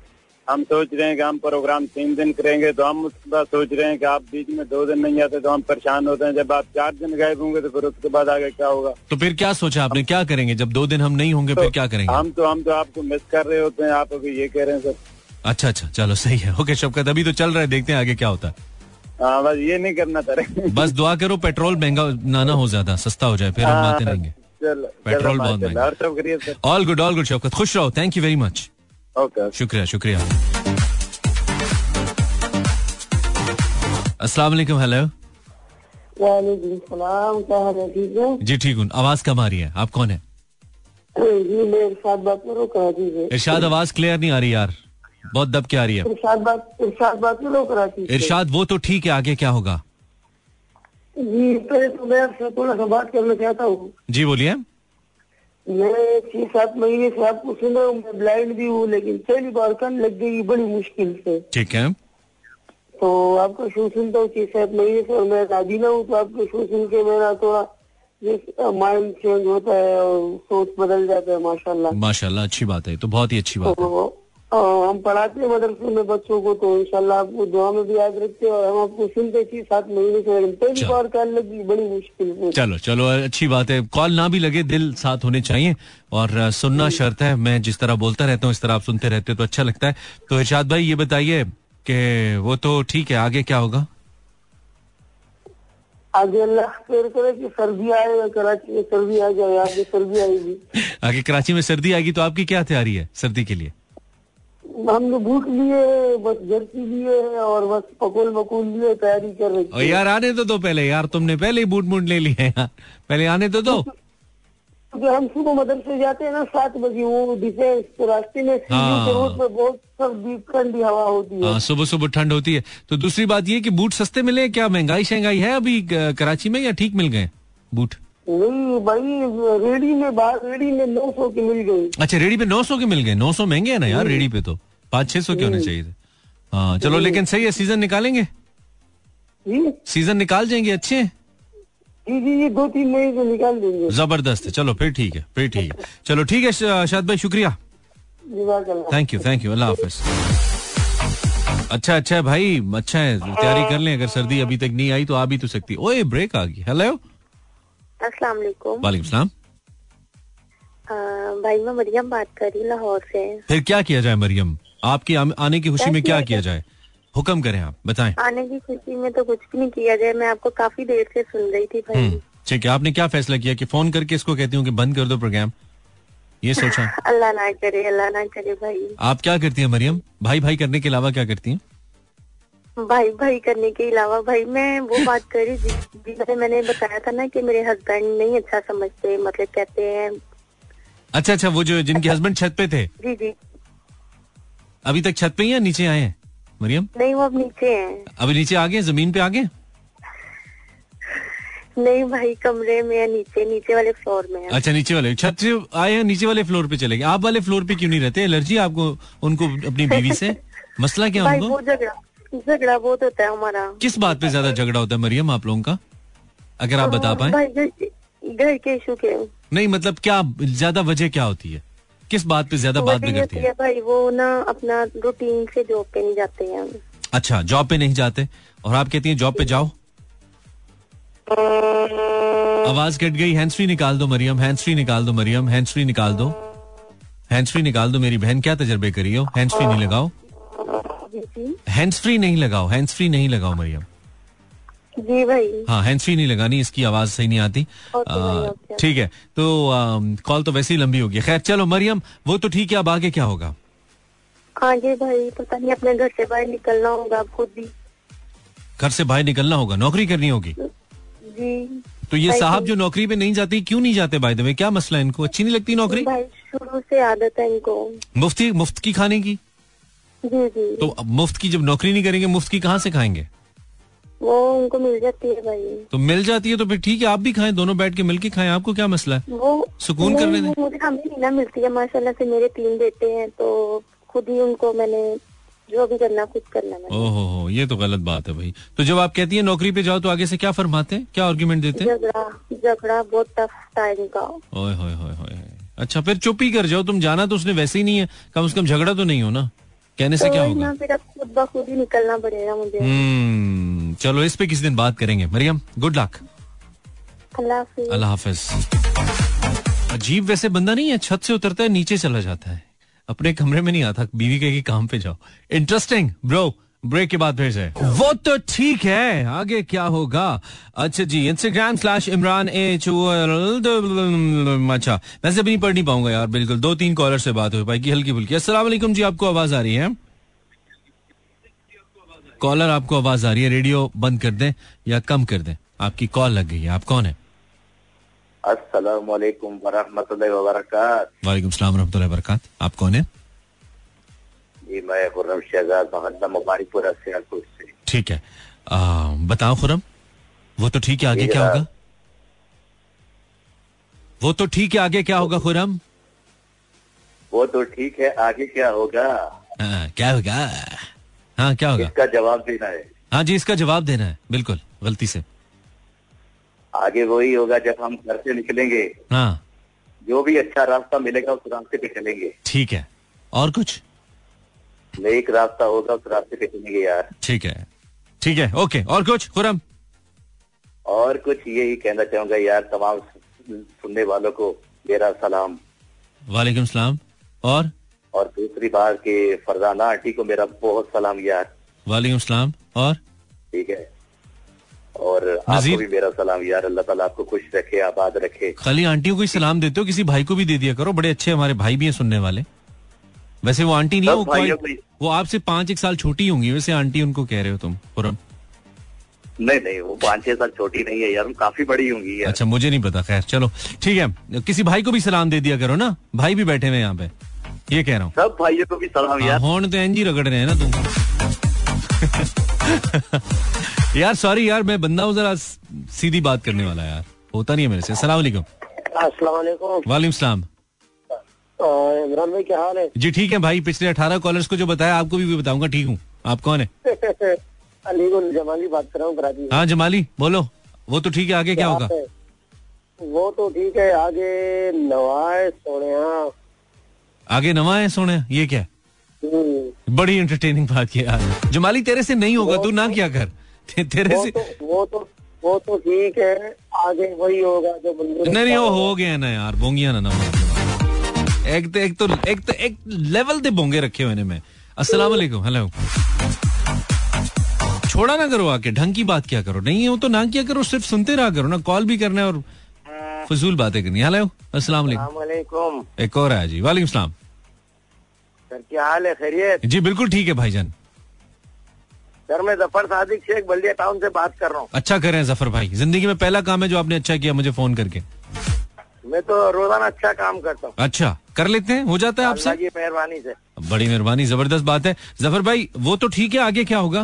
हम सोच रहे हैं कि हम प्रोग्राम तीन दिन करेंगे तो हम उसके बाद सोच रहे हैं कि आप बीच में दो दिन नहीं आते तो हम परेशान होते हैं। जब आप चार दिन गायब होंगे तो फिर उसके बाद आगे क्या होगा? तो फिर क्या सोचा आपने? क्या करेंगे? जब दो दिन हम नहीं होंगे तो फिर क्या करेंगे? हम तो हम तो आपको मिस कर रहे होते हैं। आप अभी ये कह रहे हैं सर। अच्छा अच्छा चलो सही है। ओके शबकत अभी तो चल रहा है देखते हैं आगे क्या होता है। हाँ बस ये नहीं करना सर बस दुआ करो पेट्रोल महँगा ना ना हो ज़्यादा सस्ता हो जाए फिर हम आते रहेंगे। पेट्रोल बहुत महँगा। All good all good Shaukat खुश रहो। Thank you very much okay शुक्रिया शुक्रिया। अस्सलाम वालेकुम हेलो जी ठीक हूँ। आवाज़ कम आ रही है। आप कौन है? जी मैं इरशाद बात कर रहा हूँ? कराची से इरशाद आवाज़ क्लियर नहीं आ रही यार। बहुत दब के आ रही है। इरशाद बात इरशाद बात कर कराची इरशाद वो तो ठीक है आगे क्या होगा? जी तो मैं आपसे थोड़ा सा बात करना चाहता हूँ। जी बोलिए। मैं छह सात महीने से आपको सुन रहा हूँ मैं ब्लाइंड भी हूँ लेकिन पहली बार कन लग गई बड़ी मुश्किल से। ठीक है। तो आपका शो सुनता हूँ छह सात महीने से और मैं ना हूँ तो आपके शो सुन के मेरा थोड़ा माइंड चेंज होता है और सोच बदल जाता है माशाल्लाह। माशाल्लाह अच्छी बात है तो बहुत ही अच्छी बात है। तो और हम पढ़ाते हैं मदरसे में बच्चों को तो इंशाल्लाह आपको दुआ में भी याद रखते हैं और हम आपको सुनते थी सात महीने से पहली बार कॉल लगी बड़ी मुश्किल चलो चलो अच्छी बात है। कॉल ना भी लगे दिल साथ होने चाहिए और सुनना शर्त है। मैं जिस तरह बोलता रहता हूँ इस तरह आप सुनते रहते हो तो अच्छा लगता है। तो इर्शाद भाई ये बताइए कि वो तो ठीक है आगे क्या होगा? आगे अल्लाह करे कि सर्दी आए कराची में सर्दी आ जाए आगे सर्दी आएगी। [LAUGHS] आगे कराची में सर्दी आएगी तो आपकी क्या तैयारी है सर्दी के लिए? हमने बूट लिए बस जर्सी लिए और बस पकोल बकुल लिए तैयारी कर रही और यार आने तो दो पहले यार तुमने पहले ही बूट बूट ले लिए हैं यार। पहले आने तो दो। जो हम सुबह मदरसे जाते हैं ना सात बजे वो डिफेंस तो रास्ते में हाँ। रोड पे बहुत सर्दी ठंडी हवा होती है। हाँ सुबह सुबह ठंड होती है। तो दूसरी बात ये कि बूट सस्ते मिले क्या? महँगाई शहंगाई है अभी कराची में या ठीक मिल गए बूट? नहीं भाई रेडी में रेडी में नौ सौ की मिल गई। अच्छा रेडी पे 900 के मिल गए 900 महँगे हैं ना यार रेडी पे तो। पाँच छह सौ के होने चाहिए थे? हाँ चलो लेकिन सही है सीज़न निकालेंगे? सीज़न निकाल जाएँगे अच्छे जी जी दो तीन महीने निकाल देंगे। ज़बरदस्त है। चलो फिर ठीक है फिर ठीक है। चलो ठीक है शाद भाई शुक्रिया। थैंक यू थैंक यू अल्लाह हाफिज। अच्छा अच्छा है भाई अच्छा है तैयारी कर लें। अगर सर्दी अभी तक नहीं आई तो आ भी तो सकती ओए ब्रेक आ गई। हेलो अस्सलाम वालेकुम वालेकुम सलाम भाई मैं मरियम बात कर रही हूँ लाहौर से। फिर क्या किया जाए मरियम? आपकी आने की खुशी में क्या किया जाए? हुक्म करें आप बताएँ। आने की खुशी में तो कुछ भी नहीं किया जाए मैं आपको काफ़ी देर से सुन रही थी भाई। हम्म, ठीक है आपने क्या फैसला किया कि फ़ोन करके इसको कहती हूँ कि बंद कर दो प्रोग्राम ये सोचा। [LAUGHS] अल्लाह ना करे अल्लाह ना करे भाई। आप क्या करती हैं मरियम? भाई भाई करने के अलावा क्या करती हैं? भाई भाई करने के अलावा भाई मैं वो बात कर रही थी जिसे मैंने बताया था ना कि मेरे हस्बैंड नहीं अच्छा समझते मतलब कहते हैं। अच्छा अच्छा वो जो जिनके हस्बैंड छत पे थे? जी जी। अभी तक छत पे ही या नीचे आए हैं? मरियम? नहीं वो अब नीचे हैं। अभी नीचे आ गए ज़मीन पे आ गए नहीं भाई कमरे में नीचे नीचे वाले फ्लोर में है। अच्छा नीचे वाले। छत से आए हैं नीचे वाले फ्लोर पे चले गए। आप वाले फ्लोर पे क्यों नहीं रहते? एलर्जी आपको उनको अपनी बीवी से? [LAUGHS] मसला क्या भाई उनको? वो झगड़ा बहुत होता है हमारा। किस बात पे ज़्यादा झगड़ा होता है मरियम आप लोगों का? अगर आप बता पाए। घर के- इशू के नहीं मतलब क्या ज़्यादा वजह क्या होती है? किस बात पे ज़्यादा बात बिगड़ती है? है भाई वो ना अपना रूटीन से जॉब पे नहीं जाते हैं। अच्छा जॉब पे नहीं जाते। और आप कहती हैं जॉब पे जाओ। आवाज़ कट गई हैंड्स फ्री निकाल दो मरियम हैंड्स फ्री निकाल दो मरियम हैंड्स फ्री निकाल दो। हैंड्स फ्री निकाल दो मेरी बहन क्या तजर्बे करी हो? हैंड्स फ्री नहीं लगाओ। हैंड्स फ्री नहीं लगाओ हैंड्स फ्री नहीं लगाओ मरियम। जी भाई हाँ हैंड्स फ्री नहीं लगानी इसकी आवाज़ सही नहीं आती। भाई, ओके। ठीक है तो आ, कॉल तो वैसे ही लंबी होगी। खैर चलो मरियम वो तो ठीक है अब आगे क्या होगा? आगे भाई पता नहीं अपने घर से बाहर निकलना होगा खुद भी घर से बाहर निकलना होगा नौकरी करनी होगी? जी। तो ये साहब जो। नौकरी पे नहीं जाते क्यों नहीं जाते बाय द वे क्या मसला है इनको? अच्छी नहीं लगती नौकरी? भाई शुरू से आदत है इनको। मुफ्ती मुफ़्त की खाने की? जी जी। तो अब मुफ़्त की जब नौकरी नहीं करेंगे मुफ़्त की कहाँ से खाएँगे? वो उनको मिल जाती है भाई। तो मिल जाती है तो फिर ठीक है आप भी खाएँ दोनों बैठ के मिल के खाएँ आपको क्या मसला है? वो सुकून करने दें। मुझे हमें नहीं ना मिलती है माशाल्लाह से मेरे तीन बेटे हैं तो खुद ही उनको मैंने जो भी करना खुद करना ओहो हो ये तो गलत बात है भाई। तो जब आप कहती है नौकरी पे जाओ तो आगे से क्या फरमाते हैं? क्या आर्ग्यूमेंट देते हैं? झगड़ा बहुत टफ। अच्छा फिर चुप ही कर जाओ तुम जाना तो उसने वैसे ही नहीं है कम से कम झगड़ा तो नहीं हो ना? कहने से तो क्या होगा? फिर खुद ब खुद ही निकलना पड़ेगा मुझे। हम्म चलो इस पे किसी दिन बात करेंगे। मरियम गुड लक अल्लाह हाफिज। अजीब वैसे बंदा नहीं है छत से उतरता है नीचे चला जाता है। अपने कमरे में नहीं आता बीवी के काम पे जाओ। इंटरेस्टिंग ब्रो ब्रेक के बाद से वो तो ठीक है। आगे क्या होगा? अच्छा जी इंस्टाग्राम स्लैश इमरान एच अच्छा वैसे भी नहीं पढ़ नहीं पाऊँगा यार बिल्कुल। दो तीन कॉलर से बात हो पाएगी हल्की फुल्की। वालेकुम जी आपको आवाज़ आ रही है? कॉलर आपको आवाज़ आ रही है? रेडियो बंद कर दें या कम कर दें? आपकी कॉल लग गई है। आप कौन है? अस्सलाम वालेकुम वरहमतुल्लाहि वबरकात वालेकुम सलाम रहमतुल्लाहि वबरकात आप कौन है? जी मैं खुर्रम शहजाद मोहम्मद मुबारकपुरा सियालकोट से ठीक है। आ, बताओ खुरम वो तो ठीक है आगे क्या होगा? वो तो ठीक है आगे क्या होगा खुरम वो तो ठीक है आगे क्या होगा? हाँ, क्या होगा? हाँ क्या होगा? इसका जवाब देना है। हाँ जी इसका जवाब देना है बिल्कुल गलती से। आगे वही होगा जब हम घर से निकलेंगे। हाँ। जो भी अच्छा रास्ता मिलेगा उस रास्ते पे चलेंगे। ठीक है। और कुछ? नेक रास्ता होगा उस रास्ते पे चलेंगे यार। ठीक है। ठीक है ओके। और कुछ खुरम? और कुछ यही कहना चाहूँगा यार तमाम सुनने वालों को मेरा सलाम। वालेकुम सलाम। और? और दूसरी बात कि फरजाना आंटी को मेरा बहुत सलाम यार। वालेकुम सलाम। और? ठीक है। और? आपको भी मेरा सलाम यार अल्लाह ताला आपको खुश रखे आबाद रखे। खाली आंटियों को ही सलाम देते हो किसी भाई को भी दे दिया करो। बड़े अच्छे हमारे भाई भी हैं सुनने वाले। वैसे वो आंटी नहीं है वो कोई- वो आपसे पाँच एक साल छोटी होंगी वैसे आंटी उनको कह रहे हो तुम खुरम नहीं नहीं वो पाँच छह साल छोटी नहीं है यार काफ़ी बड़ी होंगी यार। अच्छा मुझे नहीं पता खैर चलो ठीक है। किसी भाई को भी सलाम दे दिया करो ना भाई भी बैठे हुए यहाँ पे ये कह रहा हूँ। सब भाइयों को भी सलाम यार। होन तो एनजी रगड़ रहे हैं ना तुम। [LAUGHS] यार सॉरी यार मैं बंदा हूँ जरा सीधी बात करने वाला यार होता नहीं है मेरे से। सलाम वालेकुम अस्सलाम वालेकुम सलाम। इमरान भाई क्या हाल है? जी ठीक है भाई पिछले अठारह कॉलर्स को जो बताया आपको भी बताऊँगा ठीक हूँ। आप कौन है? [LAUGHS] अलीगुल जमाली बात कर रहा हूँ कराची हाँ जमाली बोलो। वो तो ठीक है आगे क्या होगा? वो तो ठीक है आगे नवाए सोनिया। आगे नवा है सोने ये क्या हम्म, बड़ी इंटरटेनिंग बात की यार। जमाली तेरे से नहीं होगा तू ना क्या कर? ते, तेरे वो से तो वो तो वो तो ठीक है आगे वही होगा जो नहीं नहीं वो हो गया ना यार बोंगिया ना ना। एक तो एक तो एक तो एक लेवल ते बोंगे रखे हुए ने मैं। अस्सलाम वालेकुम हेलो छोड़ा ना करो आके ढंग की बात क्या करो? नहीं हो तो ना किया करो सिर्फ़ सुनते रहा करो ना कॉल भी करना है और फजूल बातें करनी है। हेलो अस्सलाम वालेकुम वालेकुम एक और है जी वालेकुम सलाम। सर क्या हाल है? खैरियत? जी बिल्कुल ठीक है भाईजान। सर मैं ज़फ़र सादिक शेख बल्दिया टाउन से बात कर रहा हूँ। अच्छा कर रहे हैं ज़फ़र भाई। ज़िंदगी में पहला काम है जो आपने अच्छा किया मुझे फ़ोन करके। मैं तो रोज़ाना अच्छा काम करता हूँ। अच्छा कर लेते हैं हो जाता है आपसे? मेहरबानी से। बड़ी मेहरबानी ज़बरदस्त बात है। ज़फ़र भाई वो तो ठीक है आगे क्या होगा?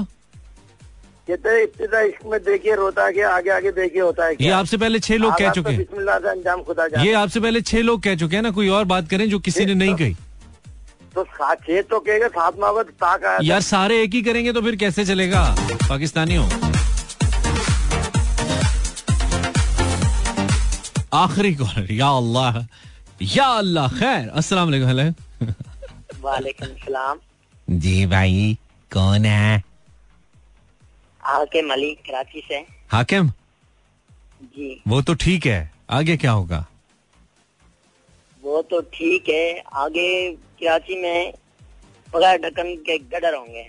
कहते हैं इब्तिदा इश्क में देखिए रोता है आगे आगे देखिए होता है ये आपसे पहले छह लोग कह तो चुके हैं। अंजाम खुदा ये आपसे पहले छह लोग कह चुके हैं ना कोई और बात करें जो किसी ने नहीं कही। तो छह तो कहेगा सात मोहब्बत ताक आया यार सारे एक ही करेंगे तो फिर कैसे चलेगा? पाकिस्तानी हो। आखिरी कॉलर या अल्लाह या अल्लाह खैर अस्सलाम वालेकुम हेलो। वालेकुम सलाम। जी भाई कौन है? आके मलिक कराची से। हाकिम? जी। वो तो ठीक है। आगे क्या होगा? वो तो ठीक है। आगे कराची में बगैर ढक्कन के गटर होंगे।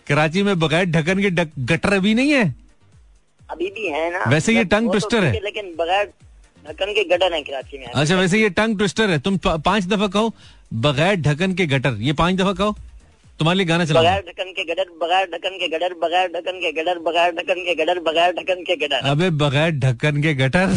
[LAUGHS] कराची में बगैर ढक्कन के गटर अभी नहीं है? अभी भी है ना। वैसे ये मतलब टंग तो ट्विस्टर है। लेकिन बगैर ढक्कन के गटर है कराची में। अच्छा वैसे ये टंग ट्विस्टर है। तुम पाँच दफ़ा कहो बगैर ढक्कन के गटर। ये पाँच दफ़ा कहो तुम्हारे लिए गाना चला बगैर ढक्कन के गडर बगैर ढक्कन के गडर बगैर ढक्कन के गडर बगैर ढक्कन के गडर बगैर ढक्कन के गडर अबे बगैर ढक्कन के गटर।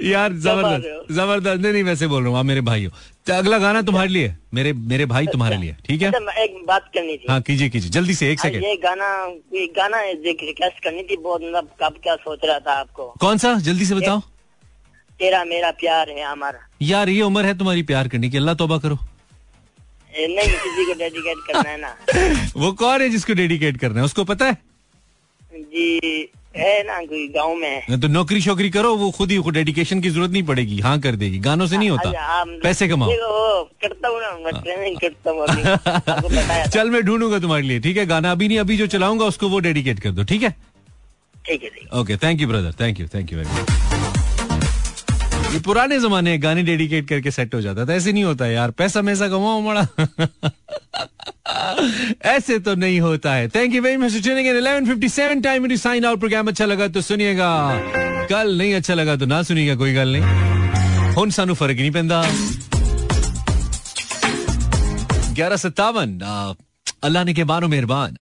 यार है? ज़बरदस्त ज़बरदस्त। नहीं नहीं वैसे बोल रहा हूँ आप मेरे भाई हो तो अगला गाना तुम्हारे लिए मेरे मेरे भाई तुम्हारे लिए ठीक है? अच्छा, एक बात करनी थी। हाँ कीजिए कीजिए जल्दी से एक हाँ, सेकंड ये गाना ये गाना रिक्वेस्ट करनी थी बहुत मतलब कब क्या सोच रहा था आपको? कौन सा? जल्दी से बताओ। तेरा मेरा प्यार है हमारा। यार ये उम्र है तुम्हारी प्यार करने की अल्लाह तोबा करो। नहीं किसी को डेडिकेट करना है ना। [LAUGHS] वो कौन है जिसको डेडिकेट करना है? उसको पता है? जी है ना कोई गाँव में तो नौकरी शोकरी करो वो खुद ही डेडिकेशन की ज़रूरत नहीं पड़ेगी। हाँ कर देगी। गानों से नहीं होता। अच्छा, पैसे कमाओ। करता हूँ करता हूँ था। चल मैं ढूंढूँगा तुम्हारे लिए ठीक है? गाना अभी नहीं अभी जो चलाऊँगा उसको वो डेडिकेट कर दो ठीक है? ठीक है okay thank you brother thank you thank you very much ये पुराने जमाने गाने डेडिकेट करके सेट हो जाता था। ऐसे नहीं होता यार। पैसा मैसा कमाओ मड़ा ऐसे तो नहीं होता है। Thank you very much tuning in 11:57 time to sign out program अच्छा लगा तो सुनिएगा। कल नहीं अच्छा लगा तो ना सुनिएगा, कोई गल नहीं। सानू फ़र्क नहीं पैंदा। ग्यारह सत्तावन अल्लाह ने के बारो मेहरबान।